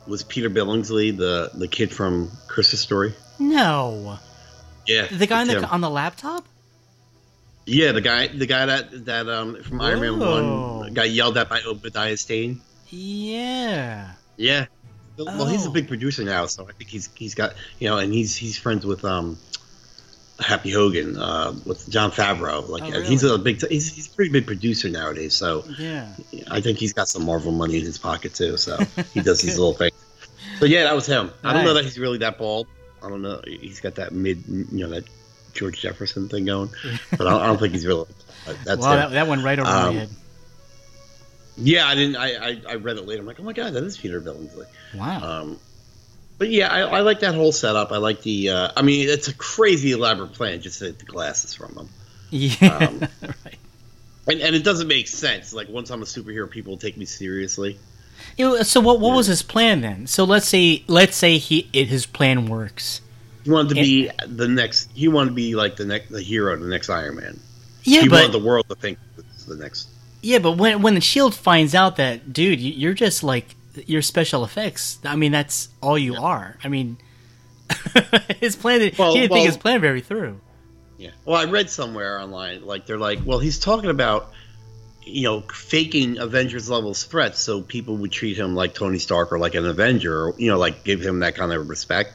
S6: was Peter Billingsley, the the kid from Christmas Story?
S7: no,
S6: Yeah,
S7: the guy on the on the laptop.
S6: Yeah, the guy, the guy that that um from Iron Man One got yelled at by Obadiah Stane.
S7: Yeah.
S6: Yeah. Well, he's a
S7: Oh.
S6: big producer now, so I think he's he's got you know, and he's he's friends with um Happy Hogan, uh, with Jon Favreau. Like
S7: Oh,
S6: he's a big, he's, he's a pretty big producer nowadays. So
S7: Yeah.
S6: I think he's got some Marvel money in his pocket too. So he does these little things. So yeah, that was him. I don't know that he's really that bald. I don't know. He's got that mid, you know, that George Jefferson thing going, but I don't, I don't think he's really. That's
S7: wow, that, that went right over
S6: Um,
S7: my head.
S6: Yeah, I didn't. I, I I read it later. I'm like, oh my god, that is Peter Billingsley.
S7: Wow.
S6: Um, but yeah, I, I like that whole setup. I like the. Uh, I mean, it's a crazy elaborate plan just to get the glasses from him,
S7: yeah.
S6: um,
S7: right.
S6: and, and it doesn't make sense. Like once I'm a superhero, people will take me seriously.
S7: So what? What was his plan then? So let's say let's say he it, his plan works.
S6: He wanted to be the next. He wanted to be like the next the hero, the next Iron Man.
S7: Yeah,
S6: he
S7: but
S6: wanted the world to think it's the next.
S7: yeah, but when when the Shield finds out that dude, you- you're just like your special effects. I mean, that's all you are. I mean, his plan.
S6: Well,
S7: he didn't
S6: well-
S7: think his plan very through.
S6: Yeah. Well, I read somewhere online, like they're like, well, he's talking about, you know, faking Avengers level threats, so people would treat him like Tony Stark or like an Avenger, or you know, like give him that kind of respect.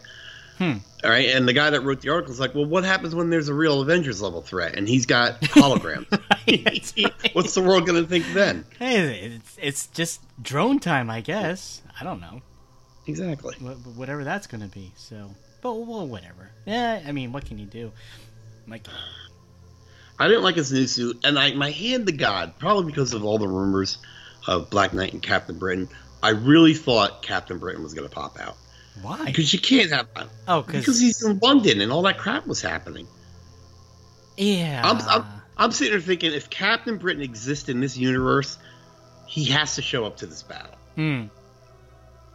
S7: Hmm.
S6: All right, and the guy that wrote the article is like, well, what happens when there's a real Avengers level threat and he's got holograms?
S7: Right.
S6: What's the world going to think then?
S7: Hey, it's it's just drone time, I guess. I don't know.
S6: Exactly.
S7: Wh- whatever that's going to be. So, but well, whatever. Yeah, I mean, what can you do? Like,
S6: I didn't like his new suit, and I my hand to God, probably because of all the rumors of Black Knight and Captain Britain. I really thought Captain Britain was going to pop out
S7: why?
S6: because you can't have
S7: Oh,
S6: because
S7: because
S6: he's in London and all that crap was happening.
S7: yeah.
S6: I'm, I'm I'm sitting there thinking if Captain Britain exists in this universe, he has to show up to this battle.
S7: Hmm.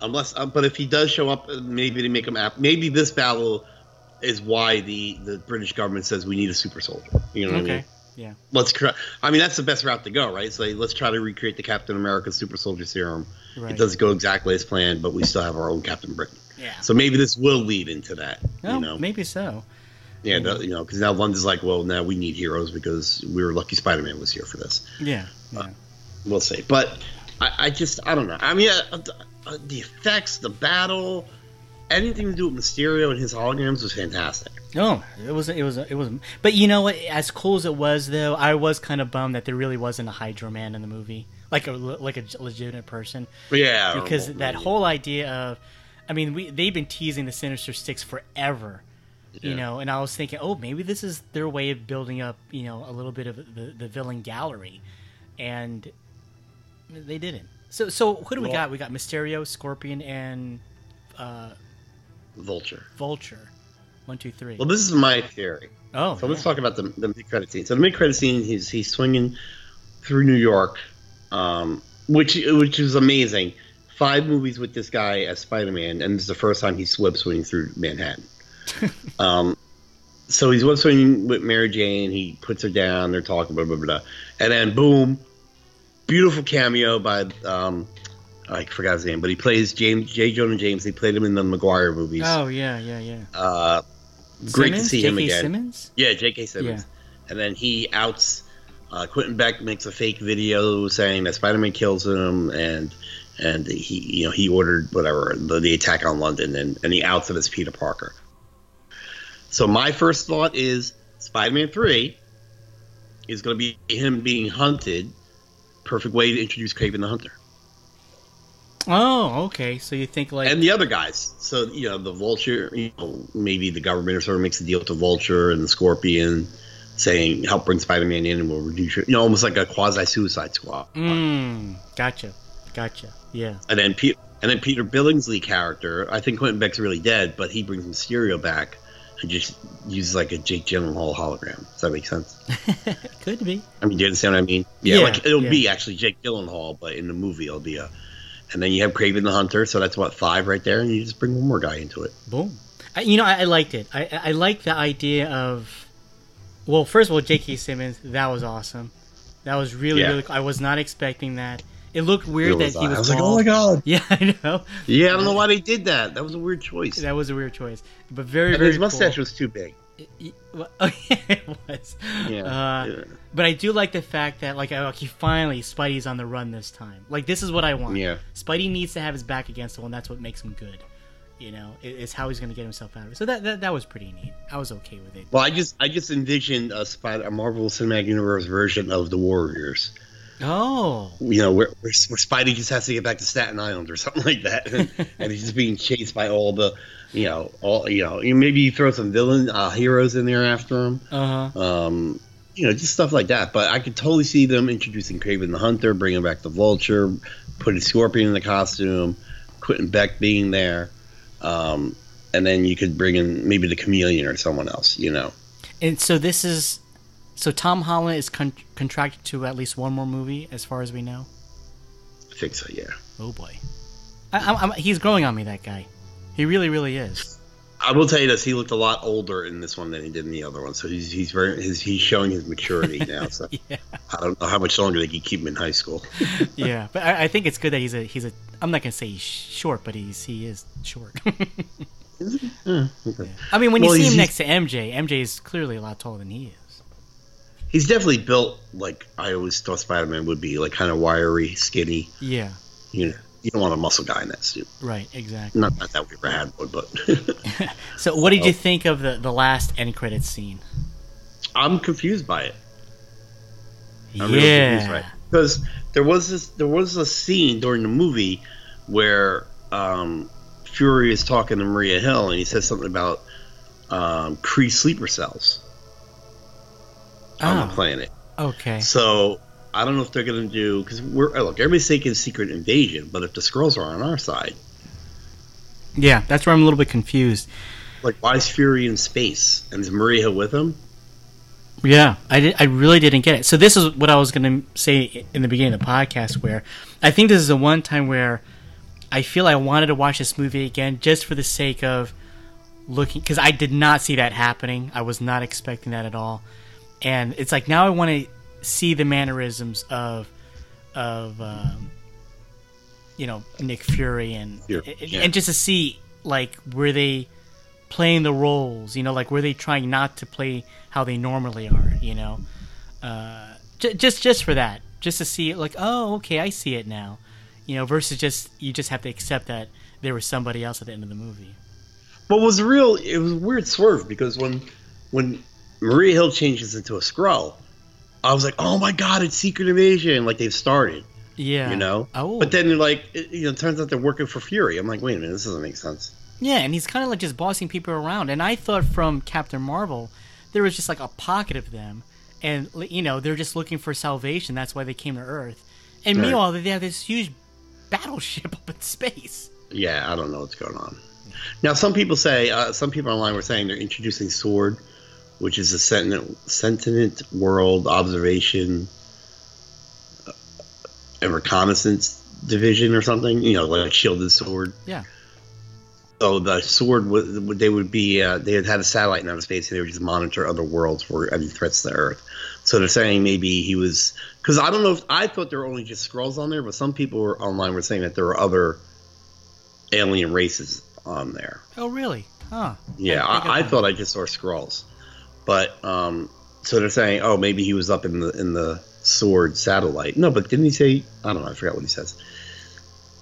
S6: Unless, uh, but if he does show up, uh, maybe they make him. Ap- maybe this battle is why the the British government says we need a super soldier. You know what I mean?
S7: Yeah.
S6: Let's. Try, I mean, that's the best route to go, right? So let's try to recreate the Captain America super soldier serum.
S7: Right.
S6: It doesn't go exactly as planned, but we still have our own Captain Britain.
S7: Yeah.
S6: So maybe this will lead into that.
S7: Oh,
S6: you know,
S7: maybe so.
S6: yeah, the- you know, because now London's like, well, now we need heroes because we were lucky Spider-Man was here for this.
S7: Yeah. Yeah.
S6: We'll see, but I, I just, I don't know. I mean, uh, uh, the effects, the battle, anything to do with Mysterio and his holograms was fantastic.
S7: No, it was it was it was. But you know what? As cool as it was, though, I was kind of bummed that there really wasn't a Hydro Man in the movie, like a like a legitimate person,
S6: Yeah,
S7: because that
S6: yeah.
S7: whole idea of, I mean, we they've been teasing the Sinister Six forever, you know, and I was thinking, oh, maybe this is their way of building up, you know, a little bit of the the villain gallery, and they didn't. So so who do we
S6: Well-
S7: got? We got Mysterio, Scorpion, and uh,
S6: Vulture.
S7: Vulture. One, two, three.
S6: Well, this is my theory.
S7: oh,
S6: So let's talk about the, the mid credit scene. So the mid credit scene, he's he's swinging through New York, um, which which is amazing. Five movies with this guy as Spider Man, and this is the first time he's web swinging through Manhattan. um, so he's web swinging with Mary Jane. He puts her down. They're talking blah blah blah, and then boom, beautiful cameo by um, I forgot his name, but he plays James J. Jonah James. He played him in the Maguire movies.
S7: Oh yeah, yeah, yeah.
S6: Uh, great to see him
S7: J.K.
S6: again.
S7: Simmons?
S6: Yeah, J.K. Simmons. And then he outs uh, Quentin Beck makes a fake video saying that Spider-Man kills him, and and he you know he ordered whatever the, the attack on London, and and he outs him as Peter Parker. So my first thought is Spider-Man Three is going to be him being hunted. Perfect way to introduce Kraven the Hunter
S7: Oh, okay. So you think like
S6: and the other guys. So you know the Vulture. You know maybe the government or sort of makes a deal with the Vulture and the Scorpion, saying help bring Spider-Man in and we'll reduce your. You know, almost like a quasi-suicide squad.
S7: Mm, gotcha, gotcha. Yeah.
S6: And then Pete, and then Peter Billingsley character. I think Quentin Beck's really dead, but he brings Mysterio back and just uses like a Jake Gyllenhaal hologram. Does that make sense?
S7: Could be.
S6: I mean, do you understand what I mean? Yeah,
S7: Yeah,
S6: like it'll
S7: yeah.
S6: be actually Jake Gyllenhaal, but in the movie it'll be a. And then you have Kraven the Hunter, so that's what five right there, and you just bring one more guy into it.
S7: Boom. I, you know, I, I liked it. I, I like the idea of. Well, first of all, J.K. Simmons. That was awesome. That was really
S6: Yeah.
S7: really. Cool. I was not expecting that. It looked weird
S6: It
S7: that he was.
S6: I was like, oh my god.
S7: Yeah, I know.
S6: Yeah, I don't know why they did that. That was a weird choice.
S7: That was a weird choice, but very
S6: and
S7: very.
S6: his mustache
S7: cool.
S6: was too big.
S7: Y- well, Oh yeah, it was.
S6: Yeah.
S7: Uh,
S6: yeah.
S7: But I do like the fact that like okay, finally Spidey's on the run this time. Like this is what I want.
S6: Yeah.
S7: Spidey needs to have his back against the wall. and That's what makes him good. You know, it- it's how he's going to get himself out of it. So that, that that was pretty neat. I was okay with it.
S6: Well, I just I just envisioned a Spider, a Marvel Cinematic Universe version of the Warriors.
S7: Oh,
S6: You know, where, where, where Spidey just has to get back to Staten Island or something like that, and, and he's just being chased by all the, you know, all you know, maybe you throw some villain uh, heroes in there after him.
S7: uh huh.
S6: Um, you know, just stuff like that. But I could totally see them introducing Kraven the Hunter, bringing back the Vulture, putting Scorpion in the costume, Quentin Beck being there, um, and then you could bring in maybe the Chameleon or someone else. You know,
S7: And so this is, so Tom Holland is con- contracted to at least one more movie, as far as we know.
S6: I think so. Yeah.
S7: Oh boy, I, I'm, I'm, he's growing on me. That guy, he really, really is.
S6: I will tell you this: he looked a lot older in this one than he did in the other one. So he's he's very his, he's showing his maturity now. So
S7: Yeah,
S6: I don't know how much longer they can keep him in high school.
S7: yeah. But I, I think it's good that he's a he's a. I'm not gonna say he's short, but he's he is short. I mean, when you see him next to MJ, MJ is clearly a lot taller than he is.
S6: He's definitely built like I always thought Spider Man would be, like kind of wiry, skinny.
S7: Yeah,
S6: You know, you don't want a muscle guy in that suit.
S7: right, exactly.
S6: Not, not that we ever had one, but
S7: So, what did
S6: Oh.
S7: you think of the the last end credits scene?
S6: I'm confused by it. I'm really confused by
S7: Yeah,
S6: it because there was this there was a scene during the movie where um, Fury is talking to Maria Hill and he says something about um, Kree sleeper cells. on
S7: Oh.
S6: the planet.
S7: Okay.
S6: So I don't know if they're going to do because we're uh, look everybody's thinking secret invasion, but if the Skrulls are on our side,
S7: Yeah, that's where I'm a little bit confused.
S6: like why is Fury in space and is Maria with him?
S7: Yeah, I did. I really didn't get it. So this is what I was going to say in the beginning of the podcast, where I think this is the one time where I feel I wanted to watch this movie again just for the sake of looking, because I did not see that happening. I was not expecting that at all, and it's like now I want to see the mannerisms of of um, you know Nick Fury and and,
S6: yeah.
S7: and just to see like were they playing the roles you know like were they trying not to play how they normally are you know uh, j- just just for that just to see it like oh okay I see it now you know versus just you just have to accept that there was somebody else at the end of the movie
S6: But was real? It was a weird swerve because when when Maria Hill changes into a Skrull, I was like, oh my god, it's Secret Invasion! Like they've started,
S7: yeah
S6: you know.
S7: oh
S6: But then like it, you know, it turns out they're working for Fury. I'm like, wait a minute, this doesn't make sense.
S7: Yeah, and he's kind of like just bossing people around. And I thought from Captain Marvel, there was just like a pocket of them, and you know they're just looking for salvation. That's why they came to Earth. And
S6: Right.
S7: meanwhile, they have this huge battleship up in space.
S6: Yeah, I don't know what's going on. Now, some people say, uh, some people online were saying they're introducing Sword, which is a sentient, sentient world observation uh, and reconnaissance division or something. You know, like shielded sword.
S7: Yeah.
S6: So the sword would they would be uh, they had had a satellite in outer space and they would just monitor other worlds for any threats to Earth. So they're saying maybe he was because I don't know if I thought there were only just Skrulls on there, but some people were online were saying that there were other alien races on there.
S7: Oh, really? Huh?
S6: Yeah,
S7: I
S6: I, I thought I just saw Skrulls, but um, so they're saying, oh, maybe he was up in the in the sword satellite. No, but didn't he say? I don't know. I forgot what he says.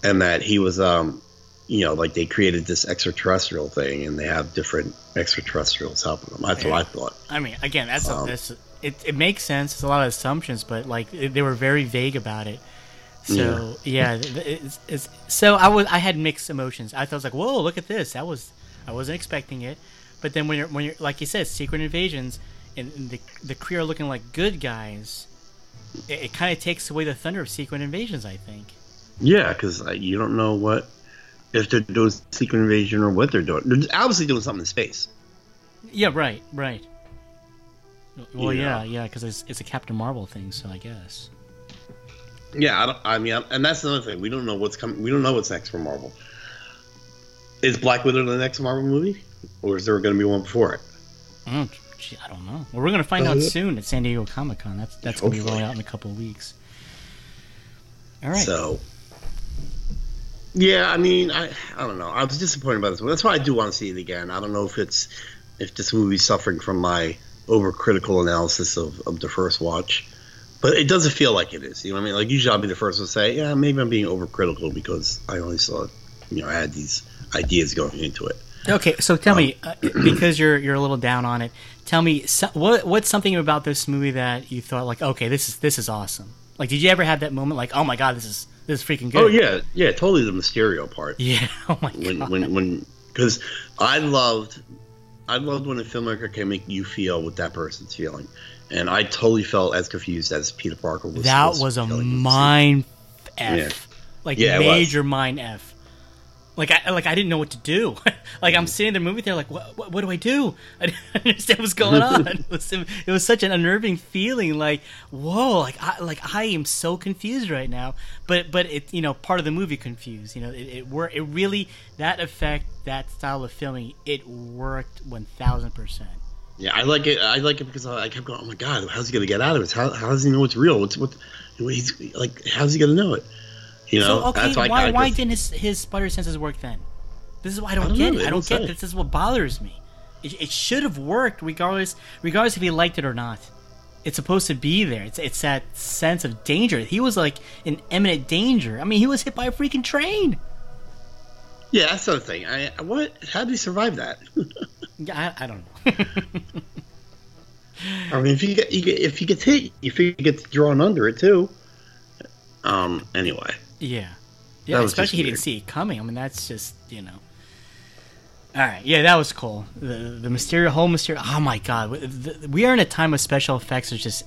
S6: And that he was, um, you know, like they created this extraterrestrial thing, and they have different extraterrestrials helping them. That's what I thought.
S7: I mean, again, that's, a,
S6: Um,
S7: that's it. It makes sense. It's a lot of assumptions, but like they were very vague about it. So yeah, th- it's, it's, so I was I had mixed emotions. I thought I was like, whoa, look at this. That was I wasn't expecting it. But then when you're when you're like you said, secret invasions and, and the the Kree are looking like good guys. It, it kind of takes away the thunder of secret invasions. I think.
S6: Yeah, because you don't know what if they're doing secret invasion or what they're doing. They're obviously doing something in space.
S7: Yeah. Right. Right. Well,
S6: Yeah.
S7: yeah, yeah, because it's, it's a Captain Marvel thing, so I guess.
S6: Yeah, I, don't, I mean, I- and that's another thing. We don't know what's coming. We don't know what's next for Marvel. Is Black Widow the next Marvel movie, or is there going to be one before it?
S7: Oh, gee, I don't know. Well, we're gonna find
S6: Uh,
S7: out soon at San Diego Comic Con. That's that's gonna be rolling out in a couple of weeks. All right.
S6: So, yeah, I mean, I I don't know. I was disappointed by this one. That's why I do want to see it again. I don't know if it's if this movie's suffering from my overcritical analysis of, of the first watch, but it doesn't feel like it is. You know what I mean? Like usually I'll be the first to say, yeah, maybe I'm being overcritical because I only saw, you know, I had these ideas going into it.
S7: Okay, so tell me,
S6: Um,
S7: uh, because you're you're a little down on it. Tell me, so, what what's something about this movie that you thought like, okay, this is this is awesome. Like, did you ever have that moment like, oh my god, this is this is freaking good?
S6: Oh yeah, yeah, totally the Mysterio part.
S7: Yeah. Oh my god.
S6: when when because I loved I loved when a filmmaker can make you feel what that person's feeling, and I totally felt as confused as Peter Parker was.
S7: that
S6: was
S7: a
S6: feeling in the scene.
S7: mind f,
S6: Yeah.
S7: like
S6: Yeah,
S7: major mind f. Like I like I didn't know what to do. like I'm mm. sitting in the movie theater, like what, what what do I do? I didn't understand what's going on. it, was, it was such an unnerving feeling. Like whoa, like I like I am so confused right now. But but it you know part of the movie confused. You know it it worked. It really that effect that style of filming it worked one thousand percent.
S6: Yeah, I like it. I like it because I I kept going. Oh my god, how's he gonna get out of it? How, how does he know it's real? What's what? He's like, how's he gonna know it? You know,
S7: So okay, why why
S6: just-
S7: didn't his his spider senses work then? This is why I don't,
S6: don't
S7: get
S6: know,
S7: it. I
S6: don't
S7: get it. This is what bothers me. It, it should have worked regardless regardless if he liked it or not. It's supposed to be there. It's it's that sense of danger. He was like in imminent danger. I mean, he was hit by a freaking train.
S6: Yeah, that's the thing. I what? How did he survive that?
S7: Yeah, I, I don't know.
S6: I mean, if you get, you get if he gets hit, you figure he gets drawn under it too. Um. Anyway.
S7: Yeah, yeah. Especially he didn't see it coming. I mean, that's just you know. All right, yeah, that was cool. The the Mysterio, whole Mysterio. Oh my God, The- we are in a time of special effects. It's just,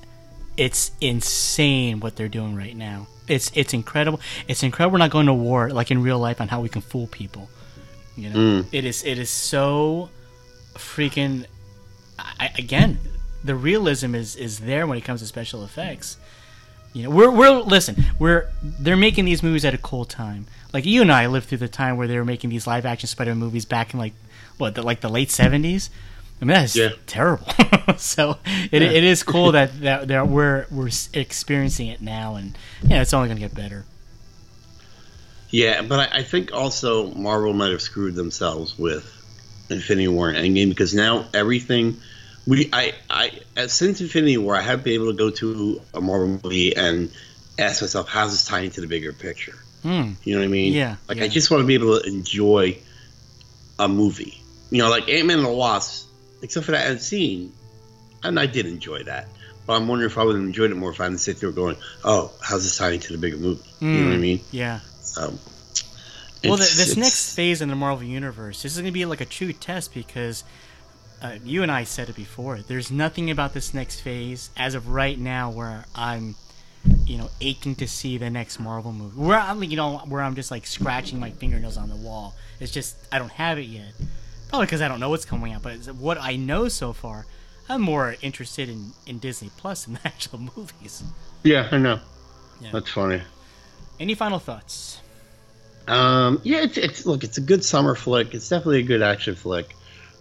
S7: it's insane what they're doing right now. It's it's incredible. It's incredible. We're not going to war like in real life on how we can fool people. You know, it is it is so freaking. I, again, the realism is is there when it comes to special effects. You know, we're we're listen, we're they're making these movies at a cool time. Like you and I lived through the time where they were making these live action Spider Man movies back in like what the, like the late seventies. I mean that's
S6: Yeah.
S7: terrible. so it, it is cool that that, that we're we're experiencing it now, and yeah, it's only going to get better.
S6: Yeah, but I, I think also Marvel might have screwed themselves with Infinity War and Endgame because now everything we I I since Infinity War I have been able to go to a Marvel movie and ask myself how's this tying to the bigger picture.
S7: Hmm.
S6: You know what I mean?
S7: Yeah,
S6: Like
S7: yeah.
S6: I just want to be able to enjoy a movie. You know, like Ant Man and the Wasp, except for that end scene, and I did enjoy that. But I'm wondering if I would have enjoyed it more if I didn't sit there going, "Oh, how's this tying to the bigger movie?" You know what I
S7: Hmm.
S6: mean?
S7: Yeah.
S6: So,
S7: Well, th-
S6: it's-
S7: this next phase in the Marvel Universe, this is going to be like a true test because uh, you and I said it before. There's nothing about this next phase as of right now where I'm, you know, aching to see the next Marvel movie. Where I'm, you know, where I'm just like scratching my fingernails on the wall. It's just I don't have it yet. Probably because I don't know what's coming out. But what I know so far, I'm more interested in in Disney Plus than the actual movies.
S6: Yeah, I know.
S7: Yeah.
S6: That's funny.
S7: Any final thoughts?
S6: Um, yeah, it's, it's look, it's a good summer flick. It's definitely a good action flick.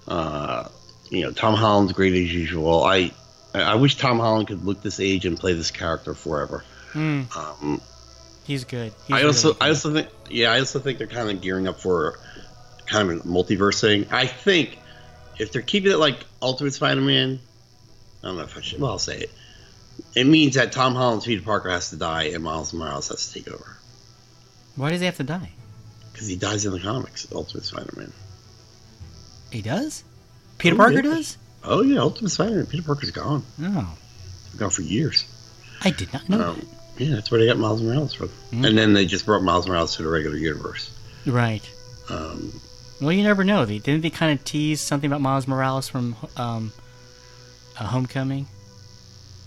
S6: Uh, you know, Tom Holland's great as usual. I I wish Tom Holland could look this age and play this character forever.
S7: Hmm.
S6: Um,
S7: He's good. He's
S6: I also
S7: really
S6: I also think yeah, I also think they're kind of gearing up for kind of a multiverse thing. I think if they're keeping it like Ultimate Spider-Man, I don't know if I should. Well, I'll say it. It means that Tom Holland's Peter Parker has to die and Miles Morales has to take over
S7: Why does he have to die?
S6: because he dies in the comics. Ultimate Spider-Man.
S7: He does? Peter
S6: Oh,
S7: Parker
S6: yeah.
S7: does?
S6: Oh yeah, Ultimate Spider-Man. Peter Parker's gone.
S7: No.
S6: He's gone for years.
S7: I did not know
S6: Um, yeah, that's where they got Miles Morales from.
S7: Mm.
S6: And then they just brought Miles Morales to the regular universe.
S7: Right.
S6: Um,
S7: Well, you never know. They didn't they kind of tease something about Miles Morales from um, uh, Homecoming?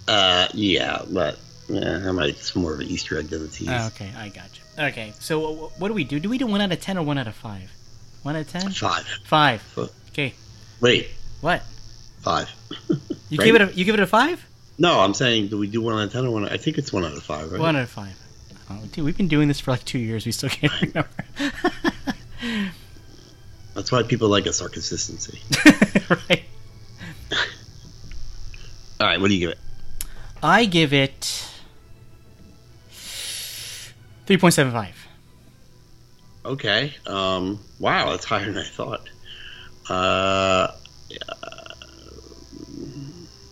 S6: uh, yeah, but yeah, that might it's more of an Easter egg than a tease.
S7: Oh, okay, I got you. Okay, so what do we do? Do we do one out of ten or one out of five? One out of ten?
S6: Five.
S7: Five.
S6: F-
S7: Okay.
S6: Wait,
S7: What?
S6: five.
S7: You
S6: Right.
S7: give it a you give it a five?
S6: no, I'm saying, do we do one out of ten or one? I think it's one out of five, right?
S7: One out of five. Oh, dude, we've been doing this for like two years. We still can't remember.
S6: That's why people like us, our consistency.
S7: right.
S6: All right, what do you give it?
S7: I give it three point seven five.
S6: Okay. Um, wow, that's higher than I thought. Uh,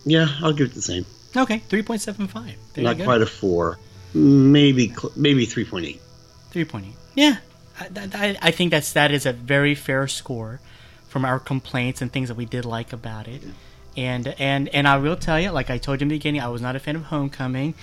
S6: yeah, I'll give it the same.
S7: Okay, three point seven five. There
S6: Not
S7: you go.
S6: quite a four. Maybe maybe three point eight.
S7: Three point eight. Yeah, I, I, I think that's that is a very fair score from our complaints and things that we did like about it. And and and I will tell you, like I told you in the beginning, I was not a fan of Homecoming,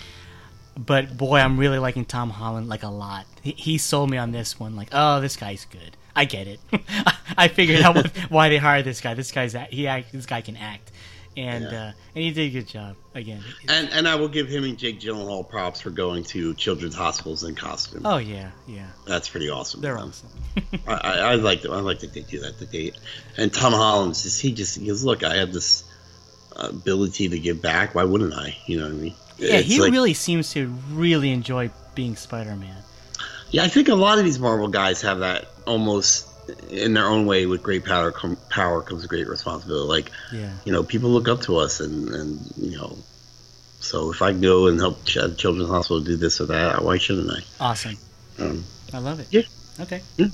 S7: but boy, I'm really liking Tom Holland like a lot. He, he sold me on this one. Like, oh, this guy's good. I get it. I figured out what, why they hired this guy. This guy's he act, this guy can act, and
S6: Yeah.
S7: uh, and he did a good job again.
S6: And and I will give him and Jake Gyllenhaal props for going to children's hospitals in costume.
S7: Oh yeah, yeah,
S6: That's pretty awesome.
S7: they're awesome.
S6: I, I, I like that. I like that they do that. That they and Tom Holland's just he just he goes, look, I have this ability to give back. Why wouldn't I? You know what I mean?
S7: Yeah,
S6: It's
S7: he
S6: like-
S7: really seems to really enjoy being Spider-Man.
S6: Yeah, I think a lot of these Marvel guys have that almost in their own way. With great power, com- power comes great responsibility. Like
S7: Yeah.
S6: you know, people look up to us, and and you know, so if I go and help Ch- Children's Hospital do this or that, why shouldn't I?
S7: Awesome.
S6: Um,
S7: I love it.
S6: Yeah.
S7: Okay.
S6: Yeah.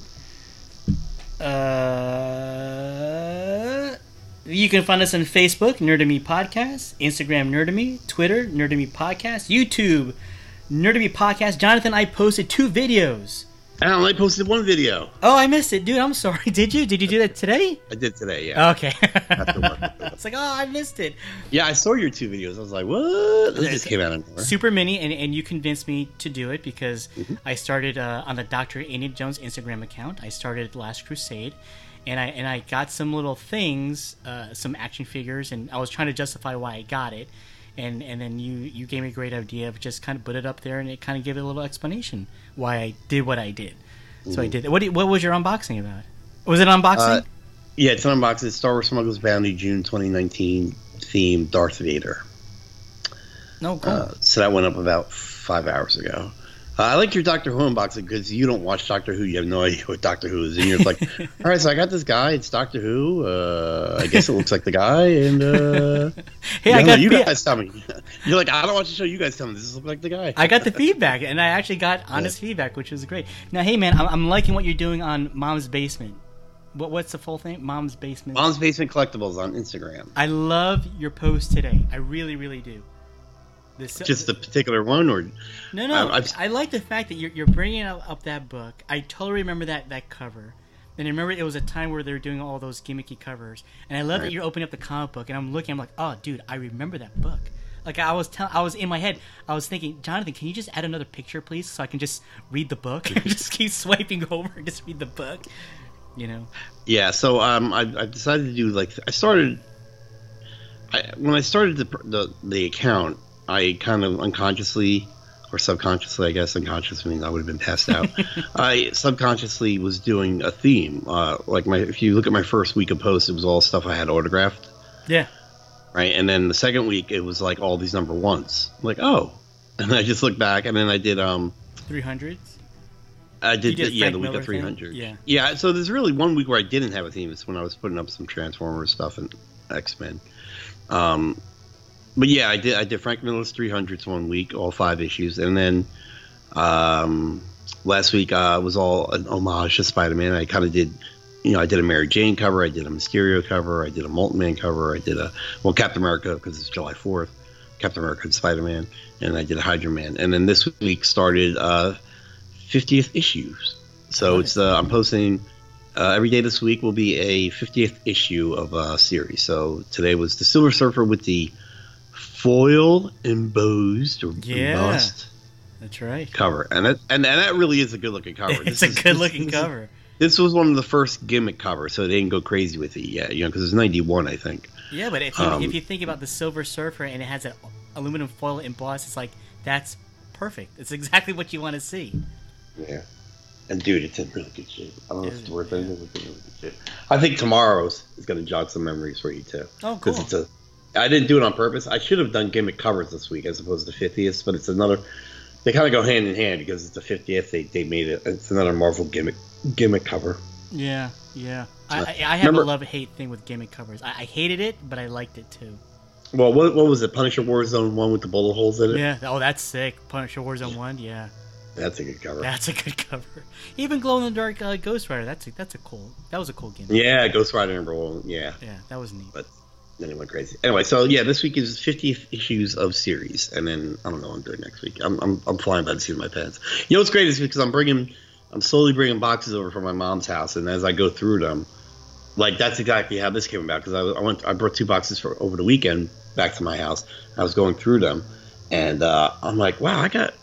S7: Uh, you can find us on Facebook, Nerdemy Podcast, Instagram, Nerdemy, Twitter, Nerdemy Podcast, YouTube, Nerdemy Podcast. Jonathan, I posted two videos
S6: I only posted one video.
S7: Oh, I missed it, dude. I'm sorry. Did you? Did you do that today?
S6: I did today, yeah.
S7: Okay. It's like, oh, I missed it.
S6: Yeah, I saw your two videos. I was like, what? This just came out of nowhere.
S7: Super mini, and, and you convinced me to do it because
S6: Mm-hmm.
S7: I started uh, on the Dr. Indiana Jones Instagram account. I started Last Crusade, and I and I got some little things, uh, some action figures, and I was trying to justify why I got it. And, and then you, you gave me a great idea of just kind of put it up there and it kind of gave it a little explanation why I did what I did. So I
S6: Mm-hmm.
S7: did. What what was your unboxing about? Was it unboxing?
S6: Uh, Yeah, it's an unboxing. Star Wars Smuggler's Bounty, June 2019 theme Darth Vader.
S7: no, cool.
S6: Uh, so that went up about five hours ago. Uh, I like your Doctor Who unboxing because you don't watch Doctor Who. You have no idea what Doctor Who is. And you're like, all right, so I got this guy. It's Doctor Who. Uh, I guess it looks like the guy. And uh,
S7: hey, I got
S6: you guys tell me. You're like, I don't watch the show. You guys tell me. This looks like the guy.
S7: I got the feedback, and I actually got honest feedback, which was great. Now, hey man, I'm, I'm liking what you're doing on Mom's Basement. What what's the full thing? Mom's Basement.
S6: Mom's Basement Collectibles on Instagram.
S7: I love your post today. I really, really do. This,
S6: Just the particular one, or
S7: no, no.
S6: I-
S7: I, like the fact that you're, you're bringing up, that book. I totally remember that that cover. And I remember it was a time where they were doing all those gimmicky covers. And I love that you're opening up the comic book, and I'm looking. I'm like, oh, dude, I remember that book. Like I was telling, I was in my head. I was thinking, Jonathan, can you just add another picture, please, so I can just read the book? just keep swiping over and just read the book. You know.
S6: Yeah, so um, I, I decided to do like I started. I, when I started the, the the account, I kind of unconsciously or subconsciously, I guess unconscious means I would have been passed out. I subconsciously was doing a theme. Uh, like my, if you look at my first week of posts, it was all stuff I had autographed,
S7: Yeah.
S6: right? And then the second week, it was like all these number ones. I'm like, oh, and I just looked back, and then I did um.
S7: Three hundreds.
S6: I did,
S7: did
S6: the, yeah, the week
S7: Miller
S6: of
S7: thing?
S6: 300.
S7: Yeah.
S6: Yeah, so there's really one week where I didn't have a theme. It's when I was putting up some Transformers stuff and X Men. Um, but yeah, I did. I did Frank Miller's 300s one week, all five issues, and then um, last week uh, was all an homage to Spider Man. I kind of did, you know, I did a Mary Jane cover, I did a Mysterio cover, I did a Molten Man cover, I did a well Captain America because it's July 4th, Captain America and Spider Man, and I did a Hydro Man, and then this week started uh, 50th issues. So
S7: Nice.
S6: it's uh, I'm posting uh, every day this week will be a 50th issue of a series. So today was the Silver Surfer with the foil embossed or
S7: Yeah.
S6: embossed
S7: That's right.
S6: cover, and that and, and that really is a good looking cover.
S7: It's
S6: This
S7: a
S6: is-
S7: good looking
S6: this
S7: cover.
S6: This was one of the first gimmick covers, so they didn't go crazy with it yet, you know, because it's 91, I think.
S7: Yeah, but if you,
S6: Um,
S7: if you think about the Silver Surfer and it has an aluminum foil embossed, it's like that's perfect. It's exactly what you want to see.
S6: Yeah. And dude, it's in really good shape. I don't know if it's
S7: it?
S6: worth anything, it's in really good shape. I think tomorrow's is going to jog some memories for you too.
S7: Oh,
S6: Because
S7: cool.
S6: it's a. I didn't do it on purpose. I should have done gimmick covers this week as opposed to 50th, but it's another. They kind of go hand in hand because it's the 50th. They, they made it. It's another Marvel gimmick gimmick cover.
S7: Yeah, yeah. I, I, I have
S6: Remember-
S7: a love hate thing with gimmick covers. I, I hated it, but I liked it too.
S6: Well, what, what was it? Punisher Warzone one with the bullet holes in it.
S7: Yeah. Oh, that's sick. Punisher Warzone one. Yeah,
S6: That's a good cover.
S7: that's a good cover. Even glow in the dark uh, Ghost Rider. That's a, that's a cool. That was a cool gimmick.
S6: Yeah, Ghost Rider number one. Yeah.
S7: Yeah, that was neat.
S6: but then it went crazy. Anyway, so yeah, this week is 50th issues of series, and then I don't know what I'm doing next week. I'm I'm, I'm flying by the seat of my pants. You know what's great is because I'm bringing, I'm slowly bringing boxes over from my mom's house, and as I go through them, like that's exactly how this came about. Because I, I went, I brought two boxes for over the weekend back to my house. I was going through them, and uh, I'm like, wow, I got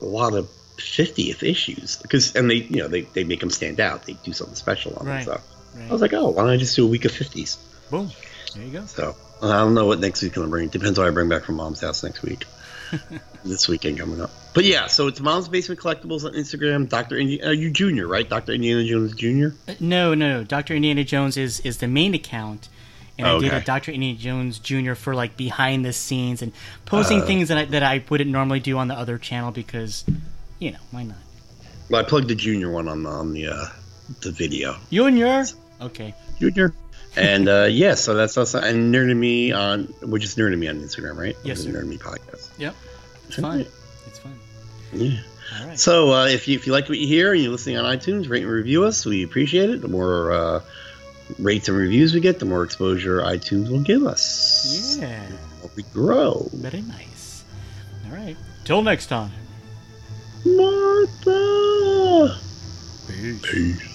S6: a lot of 50th issues because, and they, you know, they they make them stand out. They do something special on
S7: Right.
S6: them. So I was like, oh, why don't I just do a week of 50s?
S7: Boom. There you go.
S6: So I don't know what next week's gonna bring. Depends what I bring back from mom's house next week. this weekend coming up. But yeah, so it's Mom's Basement Collectibles on Instagram. Doctor Indi- uh, you Junior, right? Doctor Indiana Jones Junior.
S7: Uh, No, no, no. Doctor Indiana Jones is is the main account, and I did a Doctor Indiana Jones Junior for like behind the scenes and posting
S6: Uh.
S7: things that I, that I wouldn't normally do on the other channel because, you know, why not?
S6: Well, I plugged the Junior one on the on the uh, the video.
S7: Your okay.
S6: Junior. And uh, yeah, so that's us. And Nerd and Me on, which is just Nerd and Me on Instagram, right?
S7: Yes,
S6: The. Nerd and Me podcast.
S7: Yep, it's fun. It's fine.
S6: Yeah.
S7: All right.
S6: So uh, if you if you like what you hear and you're listening on iTunes, rate and review us. We appreciate it. The more uh, rates and reviews we get, the more exposure iTunes will give us.
S7: Yeah,
S6: we grow.
S7: very nice. All right. Till next time.
S6: Martha.
S7: Peace.
S6: Peace.